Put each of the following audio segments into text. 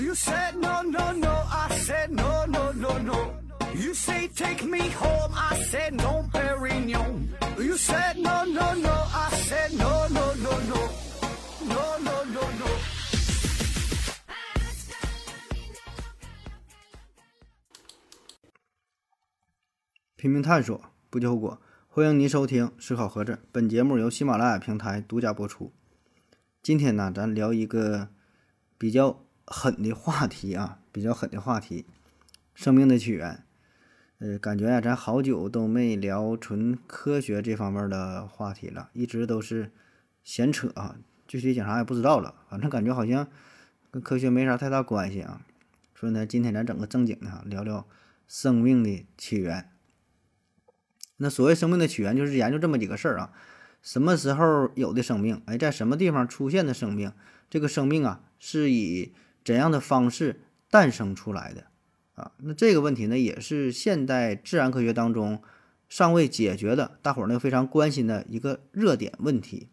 You said no, no, no. I said no, no, no, no. You say take me home. I said no, Perignon. You said no, no, no. I said no, no, no, no. No, no, no, no. 拼命探索，不计后果。欢迎您收听《思考盒子》，本节目由喜马拉雅平台独家播出。今天呢，咱聊一个比较狠的话题啊，比较狠的话题——生命的起源。呃，感觉呀，咱好久都没聊纯科学这方面的话题了，一直都是闲扯啊，具体讲啥也不知道了。反正感觉好像跟科学没啥太大关系啊。所以呢，今天咱整个正经的，聊聊生命的起源。那所谓生命的起源，就是研究这么几个事儿啊：什么时候有的生命？哎，在什么地方出现的生命？这个生命啊，是以怎样的方式诞生出来的？啊，那这个问题呢，也是现代自然科学当中尚未解决的，大伙儿呢非常关心的一个热点问题。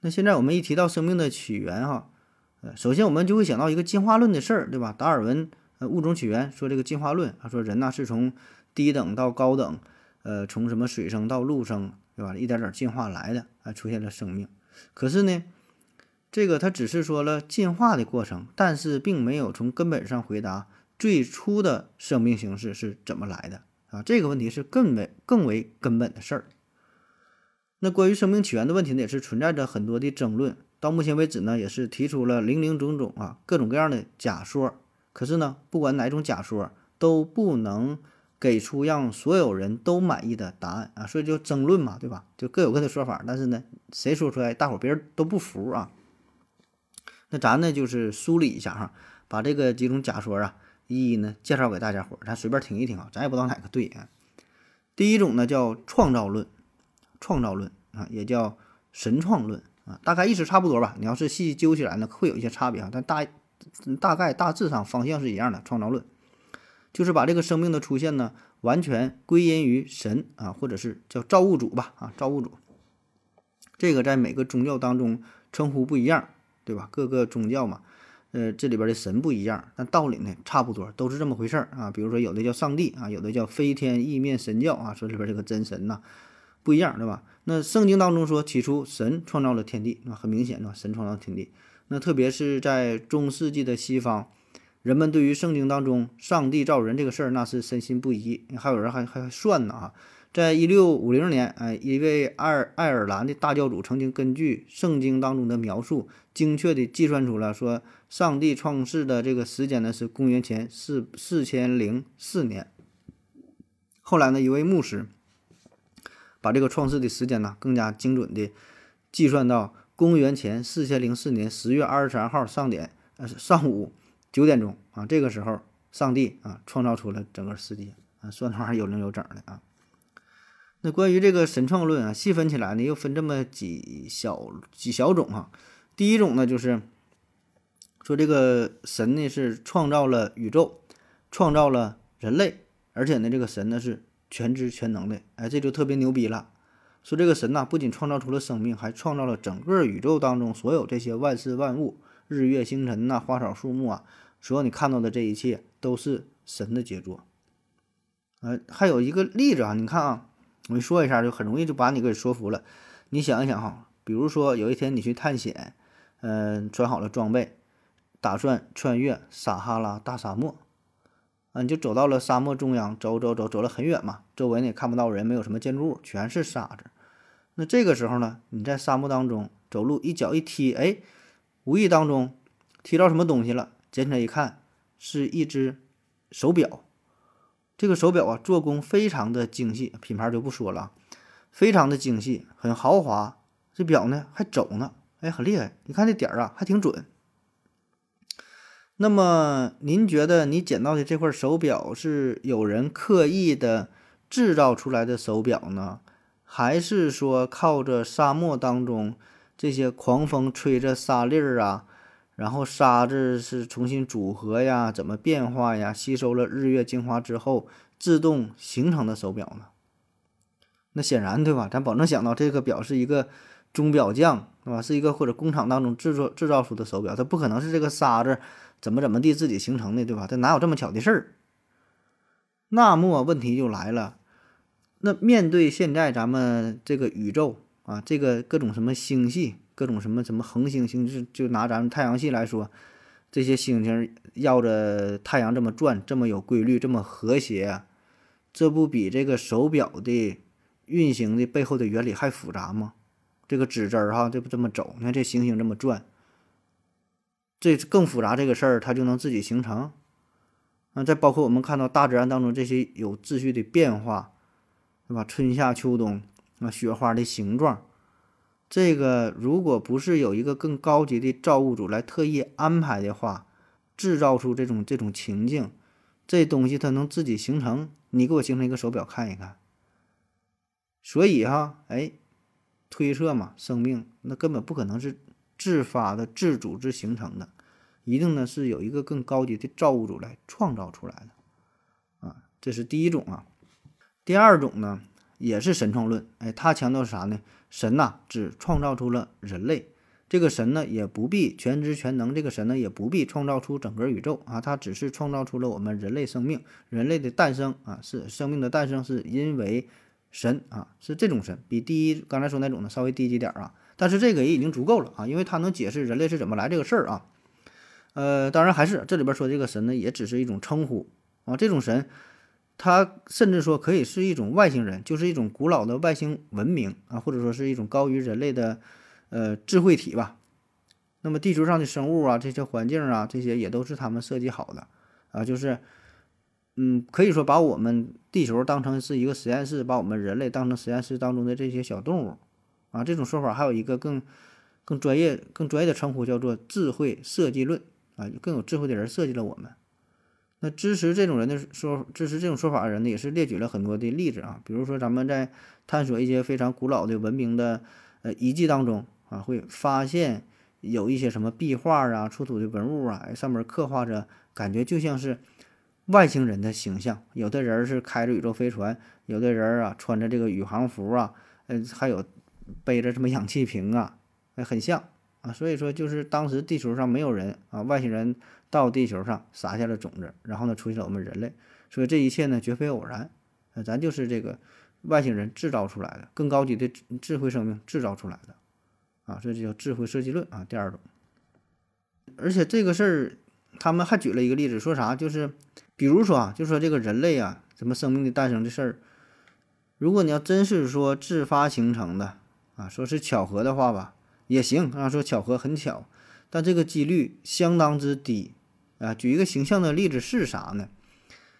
那现在我们一提到生命的起源，哈，呃，首先我们就会想到一个进化论的事儿，对吧？达尔文呃物种起源说这个进化论，他说人呢是从低等到高等。呃，从什么水生到陆生，对吧？一点点进化来的，啊，出现了生命。可是呢，这个他只是说了进化的过程，但是并没有从根本上回答最初的生命形式是怎么来的啊。这个问题是更为更为根本的事儿。那关于生命起源的问题呢，也是存在着很多的争论。到目前为止呢，也是提出了零零总总啊，各种各样的假说。可是呢，不管哪种假说，都不能。给出让所有人都满意的答案啊，所以就争论嘛，对吧？就各有各的说法，但是呢，谁说出来，大伙别人都不服啊。那咱呢，就是梳理一下哈，把这个几种假说啊，一一呢介绍给大家伙儿，咱随便听一听啊，咱也不知道哪个对啊。第一种呢叫创造论，创造论啊，也叫神创论啊，大概意思差不多吧。你要是细究起来呢，会有一些差别啊，但大大概大致上方向是一样的，创造论。就是把这个生命的出现呢，完全归因于神啊，或者是叫造物主吧啊，造物主。这个在每个宗教当中称呼不一样，对吧？各个宗教嘛，呃，这里边的神不一样，但道理呢差不多，都是这么回事儿啊。比如说有的叫上帝啊，有的叫飞天意面神教啊，说里边这个真神呐不一样，对吧？那圣经当中说，起初神创造了天地，那很明显是吧？神创造天地。那特别是在中世纪的西方。人们对于圣经当中上帝造人这个事儿，那是深信不疑。还有人还还算呢啊，在一六五零年，哎，一位爱爱尔兰的大教主曾经根据圣经当中的描述，精确地计算出了说上帝创世的这个时间呢是公元前四四千零四年。后来呢，一位牧师把这个创世的时间呢更加精准地计算到公元前四千零四年十月二十三号上点呃上午。九点钟啊，这个时候上帝啊创造出了整个世界啊，算的还有零有整的啊。那关于这个神创论啊，细分起来呢，又分这么几小几小种哈。第一种呢，就是说这个神呢是创造了宇宙，创造了人类，而且呢这个神呢是全知全能的，哎，这就特别牛逼了。说这个神呐，不仅创造出了生命，还创造了整个宇宙当中所有这些万事万物，日月星辰呐，花草树木啊。所有你看到的这一切都是神的杰作，呃，还有一个例子啊，你看啊，我你说一下就很容易就把你给说服了。你想一想哈，比如说有一天你去探险，嗯，穿好了装备，打算穿越撒哈拉大沙漠，啊，你就走到了沙漠中央，走走走，走了很远嘛，周围呢也看不到人，没有什么建筑物，全是沙子。那这个时候呢，你在沙漠当中走路，一脚一踢，哎，无意当中踢到什么东西了？捡起来一看，是一只手表。这个手表啊，做工非常的精细，品牌就不说了，非常的精细，很豪华。这表呢还走呢，哎，很厉害。你看这点儿啊，还挺准。那么，您觉得你捡到的这块手表是有人刻意的制造出来的手表呢，还是说靠着沙漠当中这些狂风吹着沙粒儿啊？然后沙子是重新组合呀，怎么变化呀？吸收了日月精华之后，自动形成的手表呢？那显然对吧？咱保证想到这个表是一个钟表匠对吧？是一个或者工厂当中制作制造出的手表，它不可能是这个沙子怎么怎么地自己形成的，对吧？它哪有这么巧的事儿？那么问题就来了，那面对现在咱们这个宇宙啊，这个各种什么星系，各种什么什么恒星星，就就拿咱们太阳系来说，这些星星绕着太阳这么转，这么有规律，这么和谐，这不比这个手表的运行的背后的原理还复杂吗？这个指针儿哈，这不这么走，你看这星星这么转，这更复杂这个事儿，它就能自己形成。啊，再包括我们看到大自然当中这些有秩序的变化，对吧？春夏秋冬啊，雪花的形状，这个如果不是有一个更高级的造物主来特意安排的话，制造出这种这种情境，这东西它能自己形成，你给我形成一个手表看一看。所以哈，哎。推测嘛，生命那根本不可能是自发的、自主之形成的，一定呢是有一个更高级的造物主来创造出来的，啊，这是第一种啊。第二种呢，也是神创论，哎，他强调是啥呢？神呐，只创造出了人类，这个神呢也不必全知全能，这个神呢也不必创造出整个宇宙啊，他只是创造出了我们人类生命，人类的诞生啊，是生命的诞生是因为。神啊，是这种神，比第一刚才说那种呢稍微低级点啊，但是这个也已经足够了啊，因为它能解释人类是怎么来这个事儿啊。呃，当然还是这里边说这个神呢，也只是一种称呼啊。这种神，它甚至说可以是一种外星人，就是一种古老的外星文明啊，或者说是一种高于人类的呃智慧体吧。那么地球上的生物啊，这些环境啊，这些也都是他们设计好的啊，就是。嗯，可以说把我们地球当成是一个实验室，把我们人类当成实验室当中的这些小动物，啊，这种说法还有一个更更专业、更专业的称呼，叫做智慧设计论啊，更有智慧的人设计了我们。那支持这种人的说，支持这种说法的人呢，也是列举了很多的例子啊，比如说咱们在探索一些非常古老的文明的呃遗迹当中啊，会发现有一些什么壁画啊、出土的文物啊，上面刻画着，感觉就像是。外星人的形象，有的人是开着宇宙飞船，有的人啊穿着这个宇航服啊，呃，还有背着什么氧气瓶啊，很像啊。所以说，就是当时地球上没有人啊，外星人到地球上撒下了种子，然后呢出现了我们人类。所以这一切呢绝非偶然，呃，咱就是这个外星人制造出来的，更高级的智慧生命制造出来的啊，这就叫智慧设计论啊。第二种，而且这个事儿，他们还举了一个例子，说啥就是。比如说啊，就说这个人类啊，什么生命的诞生的事儿，如果你要真是说自发形成的啊，说是巧合的话吧，也行啊，说巧合很巧，但这个几率相当之低啊。举一个形象的例子是啥呢？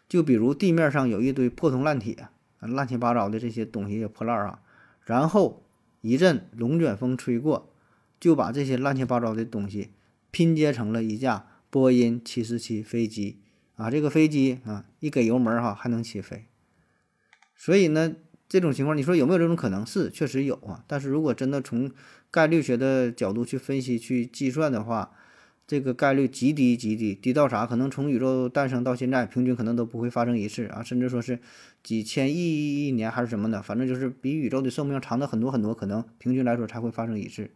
就比如地面上有一堆破铜烂铁，乱七八糟的这些东西破烂啊，然后一阵龙卷风吹过，就把这些乱七八糟的东西拼接成了一架波音七四七飞机。啊，这个飞机啊，一给油门哈还能起飞，所以呢，这种情况你说有没有这种可能？是确实有啊，但是如果真的从概率学的角度去分析、去计算的话，这个概率极低极低，低到啥？可能从宇宙诞生到现在，平均可能都不会发生一次啊，甚至说是几千亿亿年还是什么的，反正就是比宇宙的寿命长的很多很多，可能平均来说才会发生一次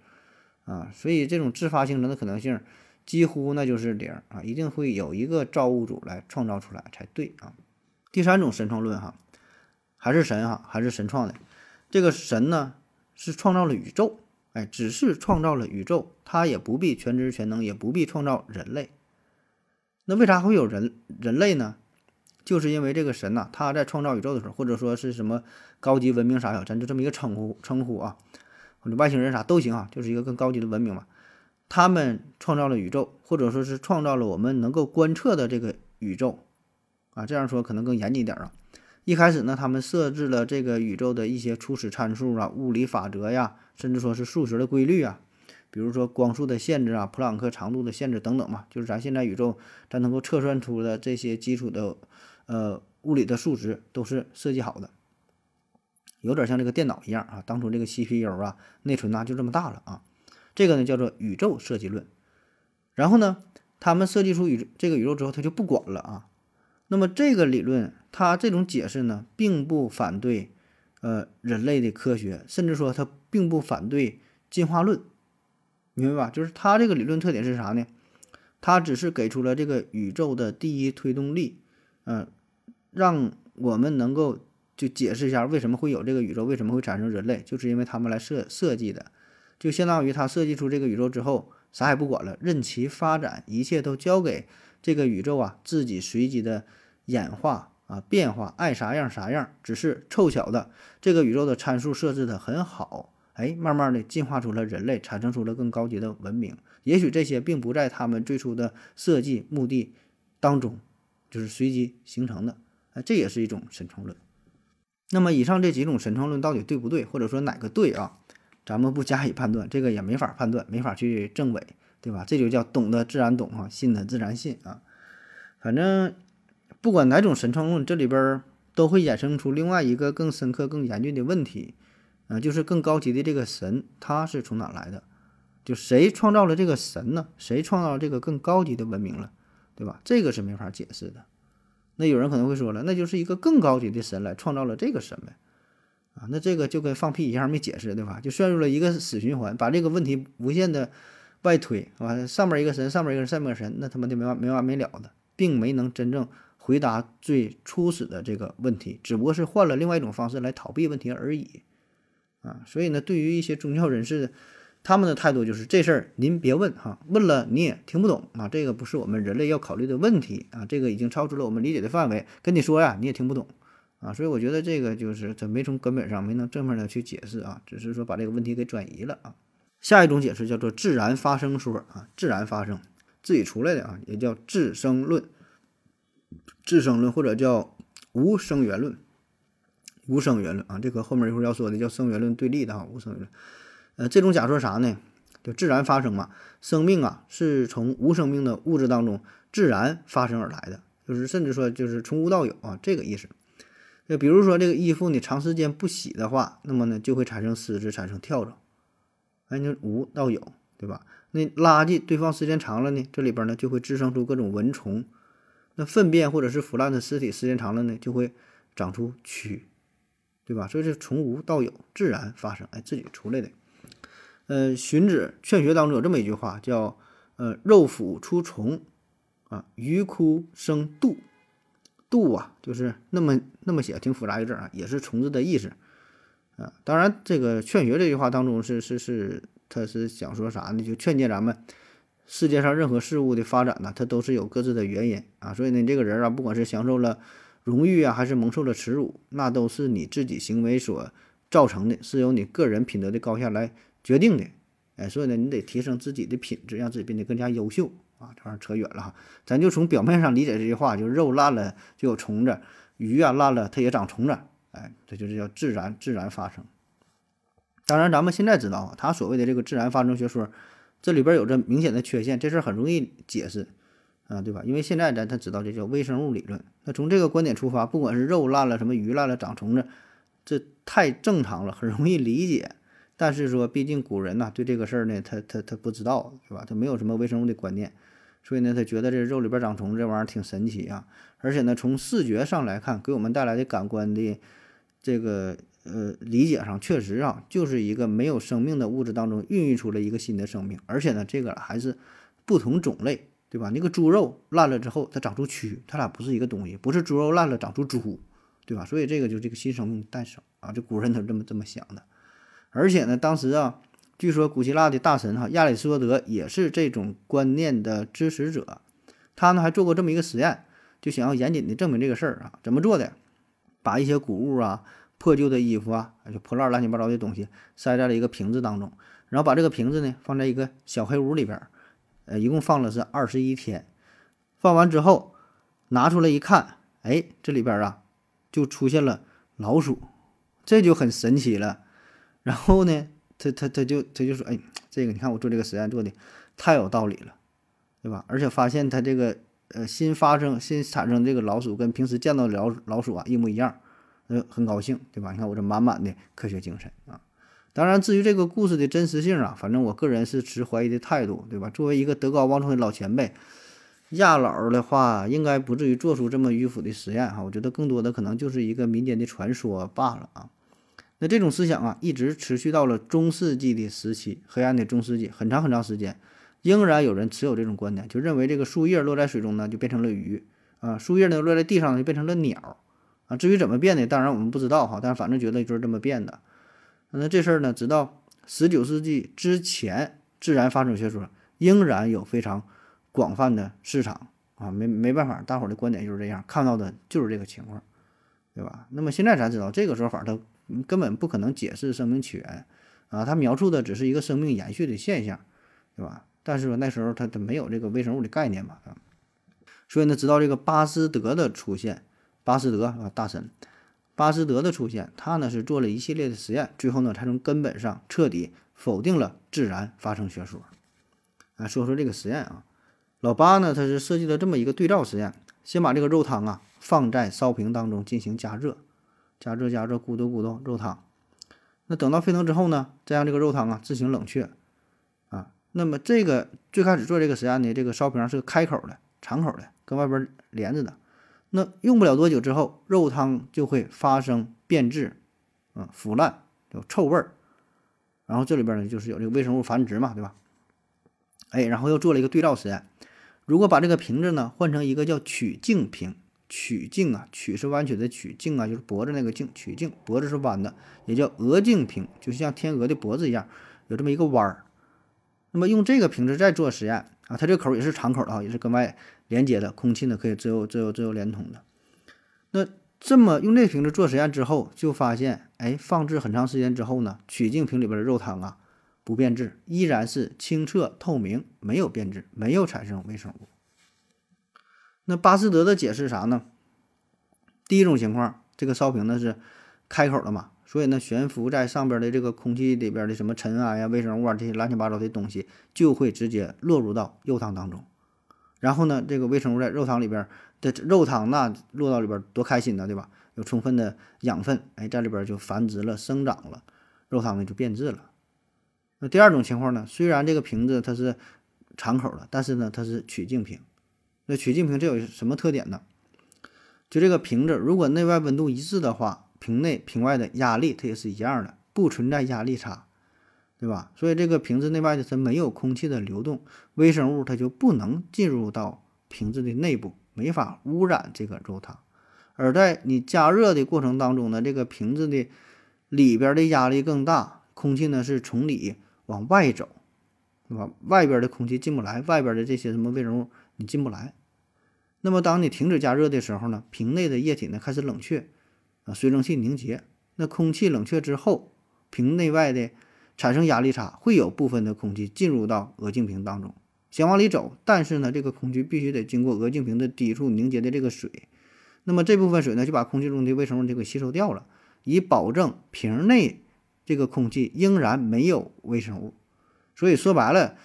啊，所以这种自发形成的可能性。几乎那就是零啊，一定会有一个造物主来创造出来才对啊。第三种神创论哈，还是神哈，还是神创的。这个神呢是创造了宇宙，哎，只是创造了宇宙，他也不必全知全能，也不必创造人类。那为啥会有人人类呢？就是因为这个神呐，他在创造宇宙的时候，或者说是什么高级文明啥的，咱就这么一个称呼称呼啊，或者外星人啥都行啊，就是一个更高级的文明嘛。他们创造了宇宙，或者说是创造了我们能够观测的这个宇宙，啊，这样说可能更严谨一点啊。一开始呢，他们设置了这个宇宙的一些初始参数啊、物理法则呀，甚至说是数学的规律啊，比如说光速的限制啊、普朗克长度的限制等等嘛，就是咱现在宇宙咱能够测算出的这些基础的呃物理的数值都是设计好的，有点像这个电脑一样啊。当初这个 CPU 啊、内存呐就这么大了啊。这个呢叫做宇宙设计论，然后呢，他们设计出宇这个宇宙之后，他就不管了啊。那么这个理论，它这种解释呢，并不反对呃人类的科学，甚至说它并不反对进化论明白吧？就是它这个理论特点是啥呢？它只是给出了这个宇宙的第一推动力，嗯、让我们能够就解释一下为什么会有这个宇宙，为什么会产生人类，就是因为他们来设设计的，就相当于他设计出这个宇宙之后，啥也不管了，任其发展，一切都交给这个宇宙啊自己随机的演化啊变化，爱啥样啥样，只是凑巧的这个宇宙的参数设置的很好，哎，慢慢的进化出了人类，产生出了更高级的文明。也许这些并不在他们最初的设计目的当中，就是随机形成的，哎，这也是一种神创论。那么以上这几种神创论到底对不对，或者说哪个对啊？咱们不加以判断，这个也没法判断，没法去证伪，对吧？这就叫懂得自然懂哈，信的自然信啊。反正不管哪种神创论，这里边都会衍生出另外一个更深刻、更严峻的问题，啊、就是更高级的这个神，它是从哪来的？就谁创造了这个神呢？谁创造这个更高级的文明了，对吧？这个是没法解释的。那有人可能会说了，那就是一个更高级的神来创造了这个神呗，啊，那这个就跟放屁一样没解释，对吧？就陷入了一个死循环，把这个问题无限的外推，完啊，上面一个神，上面一个神，上面一个神，那他妈的没完没完没了的，并没能真正回答最初始的这个问题，只不过是换了另外一种方式来逃避问题而已，啊，所以呢，对于一些宗教人士。他们的态度就是这事儿您别问哈，问了你也听不懂啊，这个不是我们人类要考虑的问题啊，这个已经超出了我们理解的范围，跟你说呀你也听不懂啊，所以我觉得这个就是他没从根本上没能正面的去解释啊，只是说把这个问题给转移了啊。下一种解释叫做自然发生说啊，自然发生自己出来的啊，也叫自生论、自生论或者叫无生源论、无生源论啊，这和后面一会儿要说的叫生源论对立的啊，无生源论。呃，这种假说啥呢？就自然发生嘛，生命啊是从无生命的物质当中自然发生而来的，就是甚至说就是从无到有啊，这个意思。就比如说这个衣服你长时间不洗的话，那么呢就会产生丝质，产生跳蚤。哎，你无到有，对吧？那垃圾堆放时间长了呢，这里边呢就会滋生出各种蚊虫。那粪便或者是腐烂的尸体时间长了呢，就会长出蛆，对吧？所以是从无到有，自然发生，哎，自己出来的。呃，荀子《劝学》当中有这么一句话，叫“呃，肉腐出虫，啊，鱼枯生蠹。蠹啊，就是那么那么写，挺复杂一个字啊，也是虫子的意思。啊，当然，这个《劝学》这句话当中是是是，他是想说啥呢？就劝诫咱们，世界上任何事物的发展呢，它都是有各自的原因啊。所以呢，这个人啊，不管是享受了荣誉啊，还是蒙受了耻辱，那都是你自己行为所造成的，是由你个人品德的高下来。决定的，哎，所以呢，你得提升自己的品质，让自己变得更加优秀啊！这玩意儿扯远了哈，咱就从表面上理解这句话，就是肉烂了就有虫子，鱼啊烂了它也长虫子，哎，这就是叫自然自然发生。当然，咱们现在知道啊，他所谓的这个自然发生学说，这里边有着明显的缺陷，这事儿很容易解释啊，对吧？因为现在咱他知道这叫微生物理论，那从这个观点出发，不管是肉烂了，什么鱼烂了长虫子，这太正常了，很容易理解。但是说，毕竟古人呐，对这个事儿呢，他他他不知道，是吧？他没有什么微生物的观念，所以呢，他觉得这肉里边长虫这玩意儿挺神奇啊。而且呢，从视觉上来看，给我们带来的感官的这个呃理解上，确实啊，就是一个没有生命的物质当中孕育出了一个新的生命。而且呢，这个还是不同种类，对吧？那个猪肉烂了之后，它长出蛆，它俩不是一个东西，不是猪肉烂了长出猪，对吧？所以这个就这个新生命诞生啊，这古人都这么这么想的。而且呢，当时啊，据说古希腊的大神哈亚里士多德也是这种观念的支持者。他呢还做过这么一个实验，就想要严谨的证明这个事儿啊。怎么做的？把一些谷物啊、破旧的衣服啊、就破烂乱七八糟的东西塞在了一个瓶子当中，然后把这个瓶子呢放在一个小黑屋里边，呃，一共放了是二十一天。放完之后拿出来一看，哎，这里边啊就出现了老鼠，这就很神奇了。然后呢，他他他就他就说，哎，这个你看我做这个实验做的太有道理了，对吧？而且发现他这个呃新发生新产生这个老鼠跟平时见到的老老鼠啊一模一样，呃很高兴，对吧？你看我这满满的科学精神啊。当然，至于这个故事的真实性啊，反正我个人是持怀疑的态度，对吧？作为一个德高望重的老前辈，亚老的话应该不至于做出这么迂腐的实验哈。我觉得更多的可能就是一个民间的传说罢了啊。那这种思想啊，一直持续到了中世纪的时期，黑暗的中世纪，很长很长时间，仍然有人持有这种观点，就认为这个树叶落在水中呢，就变成了鱼啊，树叶呢落在地上呢，就变成了鸟啊。至于怎么变的，当然我们不知道哈，但是反正觉得就是这么变的。那这事儿呢，直到十九世纪之前，自然发生学说仍然有非常广泛的市场啊，没没办法，大伙儿的观点就是这样，看到的就是这个情况，对吧？那么现在咱知道这个说法它。根本不可能解释生命起源啊，它描述的只是一个生命延续的现象，对吧？但是说那时候它它没有这个微生物的概念嘛啊，所以呢，直到这个巴斯德的出现，巴斯德啊大神，巴斯德的出现，他呢是做了一系列的实验，最后呢才从根本上彻底否定了自然发生学说。啊，说说这个实验啊，老巴呢他是设计了这么一个对照实验，先把这个肉汤啊放在烧瓶当中进行加热。加热加热，咕嘟咕嘟，肉汤。那等到沸腾之后呢，再让这个肉汤啊自行冷却啊。那么这个最开始做这个实验呢，这个烧瓶是开口的、敞口的，跟外边连着的。那用不了多久之后，肉汤就会发生变质，啊，腐烂，有臭味儿。然后这里边呢，就是有这个微生物繁殖嘛，对吧？哎，然后又做了一个对照实验，如果把这个瓶子呢换成一个叫曲径瓶。曲径啊，曲是弯曲的曲，径啊就是脖子那个径，曲径脖子是弯的，也叫鹅颈瓶，就像天鹅的脖子一样，有这么一个弯儿。那么用这个瓶子再做实验啊，它这个口也是敞口的啊，也是跟外连接的，空气呢可以自由自由自由连通的。那这么用这瓶子做实验之后，就发现，哎，放置很长时间之后呢，曲径瓶里边的肉汤啊不变质，依然是清澈透明，没有变质，没有产生微生物。那巴斯德的解释啥呢？第一种情况，这个烧瓶呢是开口的嘛，所以呢悬浮在上边的这个空气里边的什么尘埃呀、微生物啊这些乱七八糟的东西就会直接落入到肉汤当中，然后呢这个微生物在肉汤里边的肉汤那落到里边多开心呢，对吧？有充分的养分，哎，在里边就繁殖了、生长了，肉汤呢就变质了。那第二种情况呢，虽然这个瓶子它是敞口的，但是呢它是曲径瓶。那曲径瓶这有什么特点呢？就这个瓶子，如果内外温度一致的话，瓶内瓶外的压力它也是一样的，不存在压力差，对吧？所以这个瓶子内外的它没有空气的流动，微生物它就不能进入到瓶子的内部，没法污染这个肉汤。而在你加热的过程当中呢，这个瓶子的里边的压力更大，空气呢是从里往外走，对吧？外边的空气进不来，外边的这些什么微生物你进不来。那么，当你停止加热的时候呢，瓶内的液体呢开始冷却，啊，水蒸气凝结。那空气冷却之后，瓶内外的产生压力差，会有部分的空气进入到鹅颈瓶当中，想往里走，但是呢，这个空气必须得经过鹅颈瓶的低处凝结的这个水。那么这部分水呢，就把空气中的微生物就给吸收掉了，以保证瓶内这个空气仍然没有微生物。所以说白了。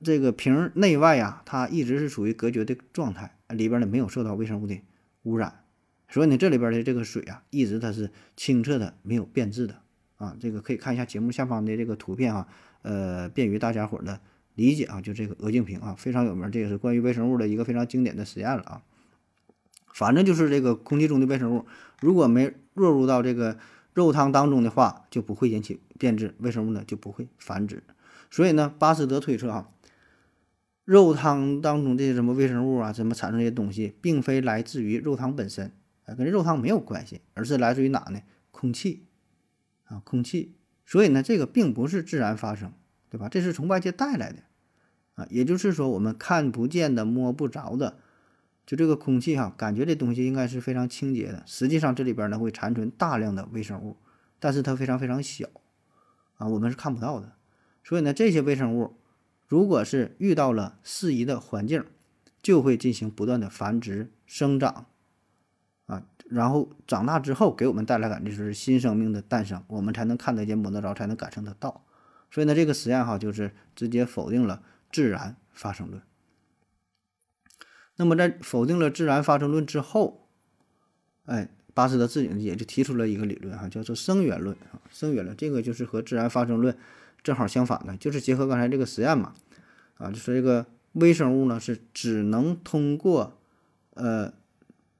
这个瓶内外呀，它一直是处于隔绝的状态，里边呢没有受到微生物的污染，所以呢这里边的这个水啊，一直它是清澈的，没有变质的啊。这个可以看一下节目下方的这个图片啊，呃，便于大家伙的理解啊。就这个鹅颈瓶啊，非常有名，这个是关于微生物的一个非常经典的实验了啊。反正就是这个空气中的微生物，如果没落入到这个肉汤当中的话，就不会引起变质，微生物呢就不会繁殖。所以呢，巴斯德推测啊。肉汤当中这些什么微生物啊，怎么产生这些东西，并非来自于肉汤本身啊，跟肉汤没有关系，而是来自于哪呢？空气啊，空气。所以呢，这个并不是自然发生，对吧？这是从外界带来的啊。也就是说，我们看不见的、摸不着的，就这个空气哈，感觉这东西应该是非常清洁的，实际上这里边呢会残存大量的微生物，但是它非常非常小啊，我们是看不到的。所以呢，这些微生物。如果是遇到了适宜的环境，就会进行不断的繁殖生长，然后长大之后给我们带来感觉就是新生命的诞生，我们才能看得见摸得着，才能感受得到。所以呢，这个实验哈就是直接否定了自然发生论。那么在否定了自然发生论之后，哎，巴斯德自己也就提出了一个理论哈，叫做生源论啊，生源论这个就是和自然发生论。正好相反的，就是结合刚才这个实验嘛，啊，就是这个微生物呢是只能通过呃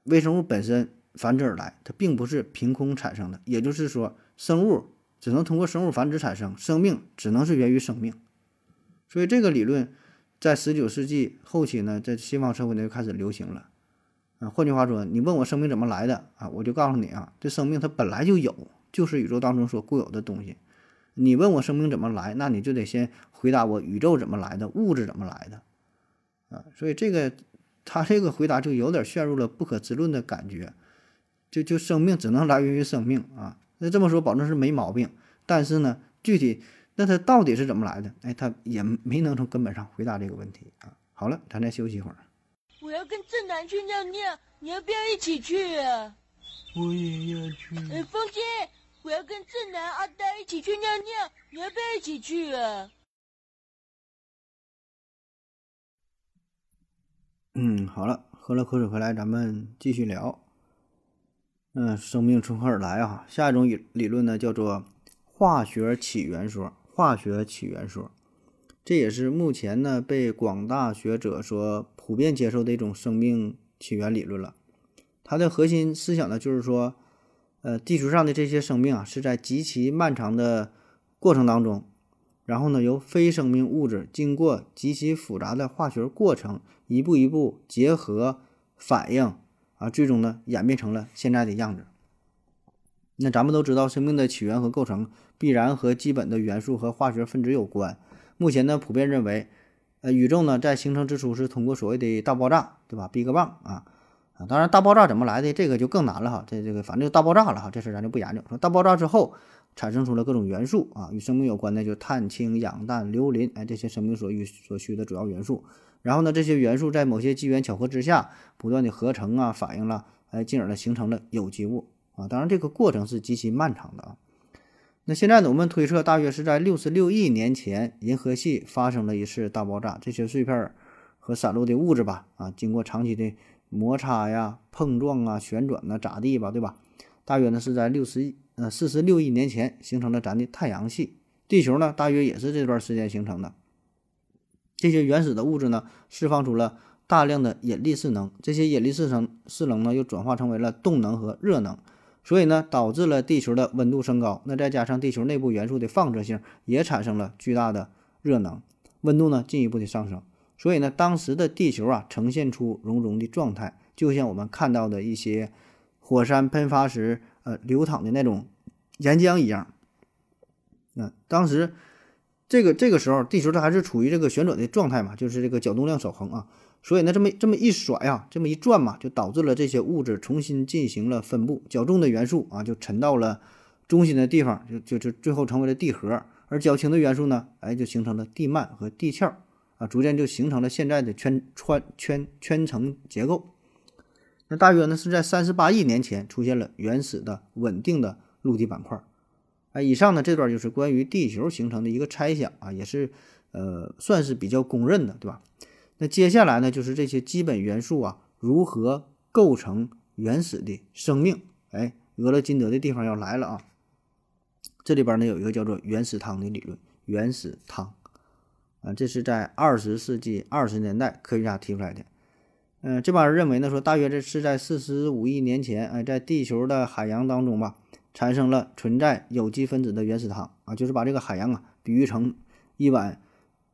微生物本身繁殖而来，它并不是凭空产生的。也就是说，生物只能通过生物繁殖产生，生命只能是源于生命。所以这个理论在十九世纪后期呢，在西方社会呢就开始流行了。啊，换句话说，你问我生命怎么来的啊，我就告诉你啊，这生命它本来就有，就是宇宙当中所固有的东西。你问我生命怎么来，那你就得先回答我宇宙怎么来的，物质怎么来的啊。所以这个他这个回答就有点陷入了不可知论的感觉，就就生命只能来源于生命啊。那这么说保证是没毛病，但是呢，具体那它到底是怎么来的？哎，他也没能从根本上回答这个问题啊。好了，咱再休息一会儿。我要跟正南去尿尿，你要不要一起去啊？我也要去。哎，风姐，我要跟正南、阿呆一起去尿尿，你要不要一起去啊？嗯，好了，喝了口水回来，咱们继续聊。嗯，生命从何而来啊？下一种理理论呢，叫做化学起源说。化学起源说，这也是目前呢被广大学者所普遍接受的一种生命起源理论了。它的核心思想呢，就是说，呃，地球上的这些生命啊，是在极其漫长的过程当中，然后呢，由非生命物质经过极其复杂的化学过程，一步一步结合反应啊，最终呢，演变成了现在的样子。那咱们都知道，生命的起源和构成必然和基本的元素和化学分子有关。目前呢，普遍认为，呃，宇宙呢在形成之初是通过所谓的大爆炸，对吧？Big Bang 啊啊，当然大爆炸怎么来的，这个就更难了哈。这这个反正就大爆炸了哈，这事咱就不研究。说大爆炸之后产生出了各种元素啊，与生命有关的就碳、氢、氧、氮、硫、磷，哎，这些生命所需所需的主要元素。然后呢，这些元素在某些机缘巧合之下不断的合成啊，反应了，哎，进而呢形成了有机物。啊，当然这个过程是极其漫长的啊。那现在呢，我们推测大约是在六十六亿年前，银河系发生了一次大爆炸，这些碎片和散落的物质吧，啊，经过长期的摩擦呀、碰撞啊、旋转呐，咋地吧，对吧？大约呢是在六十亿呃四十六亿年前形成了咱的太阳系，地球呢大约也是这段时间形成的。这些原始的物质呢，释放出了大量的引力势能，这些引力势能势能呢又转化成为了动能和热能。所以呢，导致了地球的温度升高。那再加上地球内部元素的放射性，也产生了巨大的热能，温度呢进一步的上升。所以呢，当时的地球啊，呈现出熔融的状态，就像我们看到的一些火山喷发时，呃，流淌的那种岩浆一样。那当时这个这个时候，地球它还是处于这个旋转的状态嘛，就是这个角动量守恒啊。所以呢，这么这么一甩啊，这么一转嘛，就导致了这些物质重新进行了分布，较重的元素啊就沉到了中心的地方，就就就最后成为了地核，而较轻的元素呢，哎就形成了地幔和地壳啊，逐渐就形成了现在的圈圈圈圈层结构。那大约呢是在三十八亿年前出现了原始的稳定的陆地板块。哎，以上呢这段就是关于地球形成的一个猜想啊，也是呃算是比较公认的，对吧？那接下来呢，就是这些基本元素啊，如何构成原始的生命？哎，俄勒金德的地方要来了啊！这里边呢有一个叫做原始汤的理论，原始汤啊，这是在二十世纪二十年代科学家提出来的。嗯，这帮人认为呢，说大约这是在四十五亿年前，哎，在地球的海洋当中吧，产生了存在有机分子的原始汤啊，就是把这个海洋啊比喻成一碗。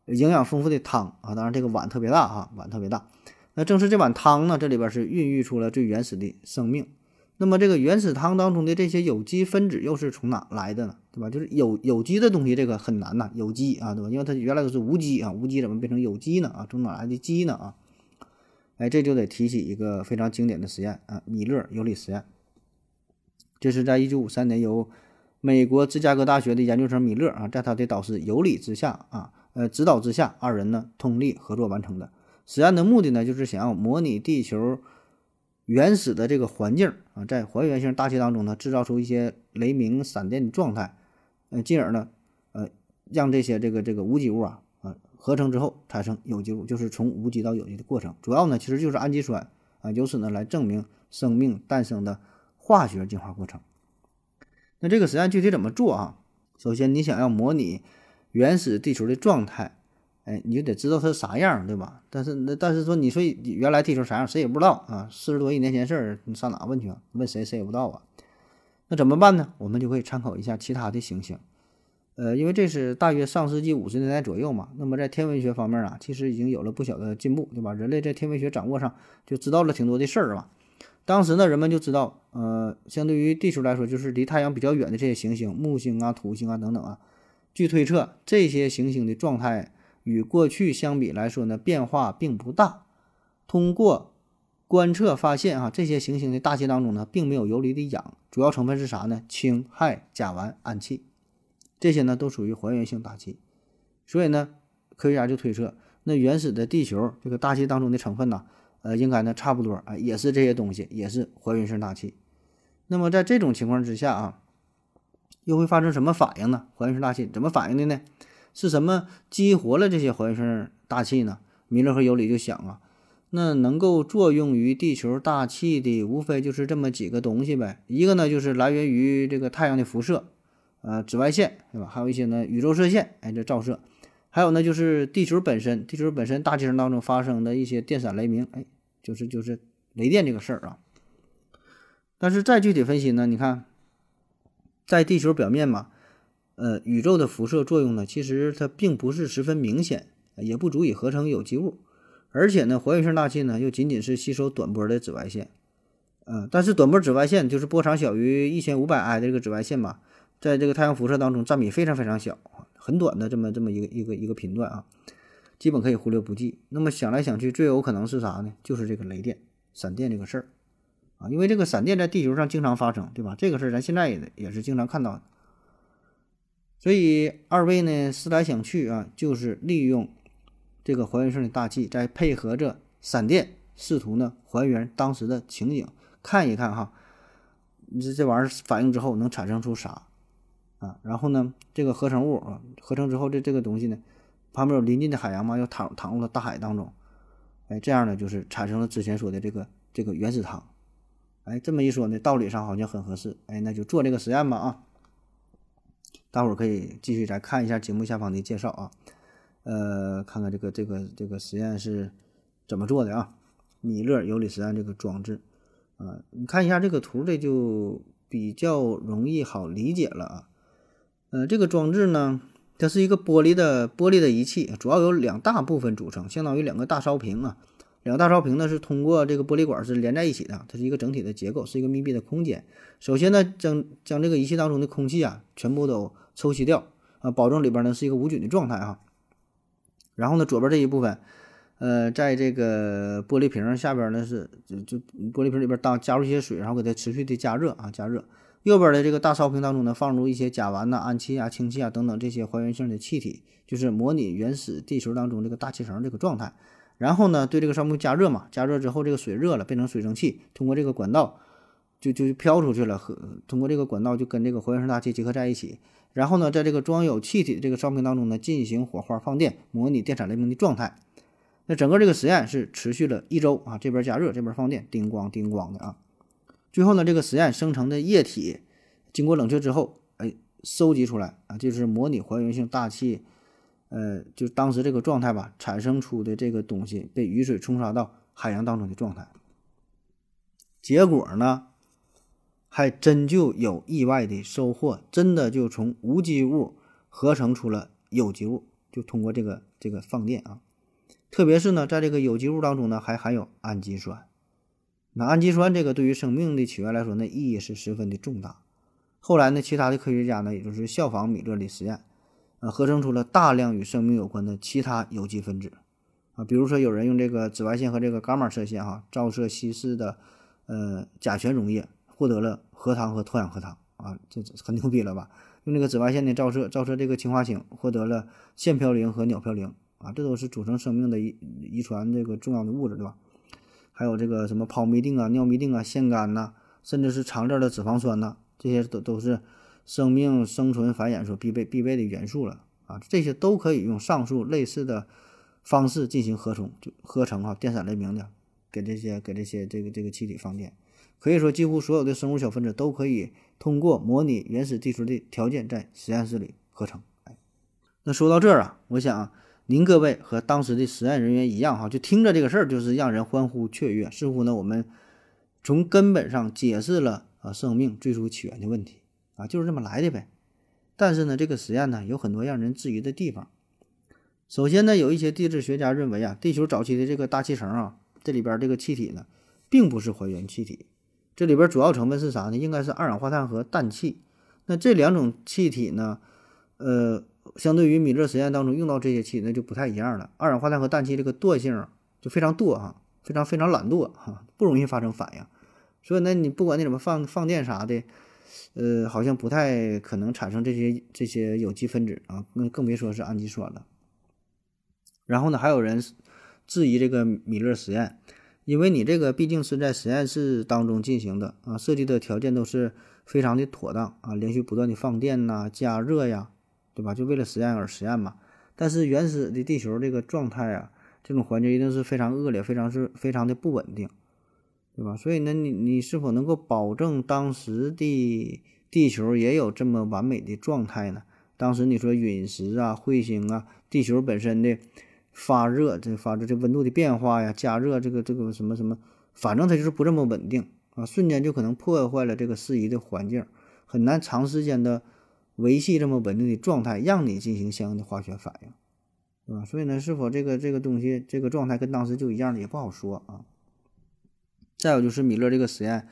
营养丰富的汤啊，当然这个碗特别大哈，碗特别大。那正是这碗汤呢，这里边是孕育出了最原始的生命。那么这个原始汤当中的这些有机分子又是从哪来的呢？对吧？就是有有机的东西，这个很难呐，有机啊，对吧？因为它原来都是无机啊，无机怎么变成有机呢？啊，从哪来的机呢？啊，哎，这就得提起一个非常经典的实验啊，米勒尤里实验。这是在一九五三年由美国芝加哥大学的研究生米勒啊，在他的导师尤里之下啊。呃，指导之下，二人呢通力合作完成的实验的目的呢，就是想要模拟地球原始的这个环境啊，在还原性大气当中呢，制造出一些雷鸣、闪电的状态，呃，进而呢，呃，让这些这个这个无机物啊合成之后产生有机物，就是从无机到有机的过程。主要呢，其实就是氨基酸啊，由此呢来证明生命诞生的化学进化过程。那这个实验具体怎么做啊？首先，你想要模拟。原始地球的状态，哎，你就得知道它是啥样，对吧？但是那但是说，你说原来地球啥样，谁也不知道啊。四十多亿年前事儿，你上哪问去啊？问谁谁也不知道啊。那怎么办呢？我们就可以参考一下其他的行星。呃，因为这是大约上世纪五十年代左右嘛，那么在天文学方面啊，其实已经有了不小的进步，对吧？人类在天文学掌握上就知道了挺多的事儿嘛。当时呢，人们就知道，呃，相对于地球来说，就是离太阳比较远的这些行星，木星啊、土星啊等等啊，据推测，这些行星的状态与过去相比来说呢，变化并不大。通过观测发现，啊，这些行星的大气当中呢，并没有游离的氧，主要成分是啥呢？氢、氦、甲烷、氨气。这些呢都属于还原性大气，所以呢，科学家就推测，那原始的地球这个大气当中的成分呢，呃，应该呢差不多啊，也是这些东西，也是还原性大气。那么在这种情况之下啊，又会发生什么反应呢？还原性大气怎么反应的呢？是什么激活了这些还原性大气呢？米勒和尤里就想啊，那能够作用于地球大气的，无非就是这么几个东西呗。一个呢，就是来源于这个太阳的辐射。呃，紫外线对吧？还有一些呢，宇宙射线，哎，这照射，还有呢，就是地球本身，地球本身大气层当中发生的一些电闪雷鸣，哎，就是就是雷电这个事儿啊。但是再具体分析呢，你看，在地球表面嘛，呃，宇宙的辐射作用呢，其实它并不是十分明显，也不足以合成有机物，而且呢，还原性大气呢，又仅仅是吸收短波的紫外线，嗯，但是短波紫外线就是波长小于一千五百埃的这个紫外线吧。在这个太阳辐射当中占比非常非常小，很短的这么这么一个一个一个频段啊，基本可以忽略不计。那么想来想去，最有可能是啥呢？就是这个雷电、闪电这个事儿啊，因为这个闪电在地球上经常发生，对吧？这个事儿咱现在也也是经常看到。所以二位呢思来想去啊，就是利用这个还原性的大气，再配合着闪电，试图呢还原当时的情景，看一看哈，这这玩意儿反应之后能产生出啥？啊，然后呢，这个合成物啊，合成之后这这个东西呢，旁边有临近的海洋嘛，又淌淌入了大海当中，哎，这样呢就是产生了之前说的这个这个原始汤，哎，这么一说呢，道理上好像很合适，哎，那就做这个实验吧啊，大伙儿可以继续再看一下节目下方的介绍啊，呃，看看这个这个这个实验是怎么做的啊，米勒尤里实验这个装置。啊，你看一下这个图，这就比较容易好理解了啊。呃，这个装置呢，它是一个玻璃的玻璃的仪器，主要有两大部分组成，相当于两个大烧瓶啊。两个大烧瓶呢是通过这个玻璃管是连在一起的，它是一个整体的结构，是一个密闭的空间。首先呢，将将这个仪器当中的空气啊全部都抽吸掉啊，保证里边呢是一个无菌的状态哈。然后呢，左边这一部分，呃，在这个玻璃瓶下边呢是就就玻璃瓶里边当加入一些水，然后给它持续的加热啊，加热。右边的这个大烧瓶当中呢，放入一些甲烷呐、氨气啊、氢气啊等等这些还原性的气体，就是模拟原始地球当中这个大气层这个状态。然后呢，对这个烧瓶加热嘛，加热之后这个水热了，变成水蒸气，通过这个管道就就飘出去了，和通过这个管道就跟这个还原性大气结合在一起。然后呢，在这个装有气体这个烧瓶当中呢，进行火花放电，模拟电闪雷鸣的状态。那整个这个实验是持续了一周啊，这边加热，这边放电，叮咣叮咣的啊。最后呢，这个实验生成的液体经过冷却之后，哎，收集出来啊，就是模拟还原性大气，呃，就当时这个状态吧，产生出的这个东西被雨水冲刷到海洋当中的状态。结果呢，还真就有意外的收获，真的就从无机物合成出了有机物，就通过这个这个放电啊，特别是呢，在这个有机物当中呢，还含有氨基酸。那氨基酸这个对于生命的起源来说，那意义是十分的重大。后来呢，其他的科学家呢，也就是效仿米勒的实验，呃，合成出了大量与生命有关的其他有机分子，啊，比如说有人用这个紫外线和这个伽马射线哈照射稀释的呃甲醛溶液，获得了核糖和脱氧核糖啊，这很牛逼了吧？用这个紫外线的照射照射这个氰化氢，获得了腺嘌呤和鸟嘌呤啊，这都是组成生命的遗遗传这个重要的物质，对吧？还有这个什么泡嘧啶啊、尿嘧啶啊、腺苷呐，甚至是长链的脂肪酸呐，这些都都是生命生存繁衍所必备必备的元素了啊！这些都可以用上述类似的方式进行合成，就合成啊，电闪雷鸣的，给这些给这些这个这个气体放电。可以说，几乎所有的生物小分子都可以通过模拟原始地球的条件，在实验室里合成。哎，那说到这儿啊，我想。您各位和当时的实验人员一样哈，就听着这个事儿，就是让人欢呼雀跃。似乎呢，我们从根本上解释了啊生命最初起源的问题啊，就是这么来的呗。但是呢，这个实验呢有很多让人质疑的地方。首先呢，有一些地质学家认为啊，地球早期的这个大气层啊，这里边这个气体呢，并不是还原气体，这里边主要成分是啥呢？应该是二氧化碳和氮气。那这两种气体呢，呃，相对于米勒实验当中用到这些气，那就不太一样了。二氧化碳和氮气这个惰性就非常惰哈，非常非常懒惰哈，不容易发生反应。所以呢，你不管你怎么放放电啥的，呃，好像不太可能产生这些这些有机分子啊，那更别说是氨基酸了。然后呢，还有人质疑这个米勒实验，因为你这个毕竟是在实验室当中进行的啊，设计的条件都是非常的妥当啊，连续不断的放电呐、加热呀，对吧？就为了实验而实验嘛。但是原始的地球这个状态啊，这种环境一定是非常恶劣、非常是非常的不稳定，对吧？所以呢，你你是否能够保证当时的地球也有这么完美的状态呢？当时你说陨石啊、彗星啊，地球本身的。发热，这发热这温度的变化呀，加热这个这个什么什么，反正它就是不这么稳定啊，瞬间就可能破坏了这个适宜的环境，很难长时间的维系这么稳定的状态，让你进行相应的化学反应，对吧？所以呢，是否这个这个东西这个状态跟当时就一样的也不好说啊。再有就是米勒这个实验，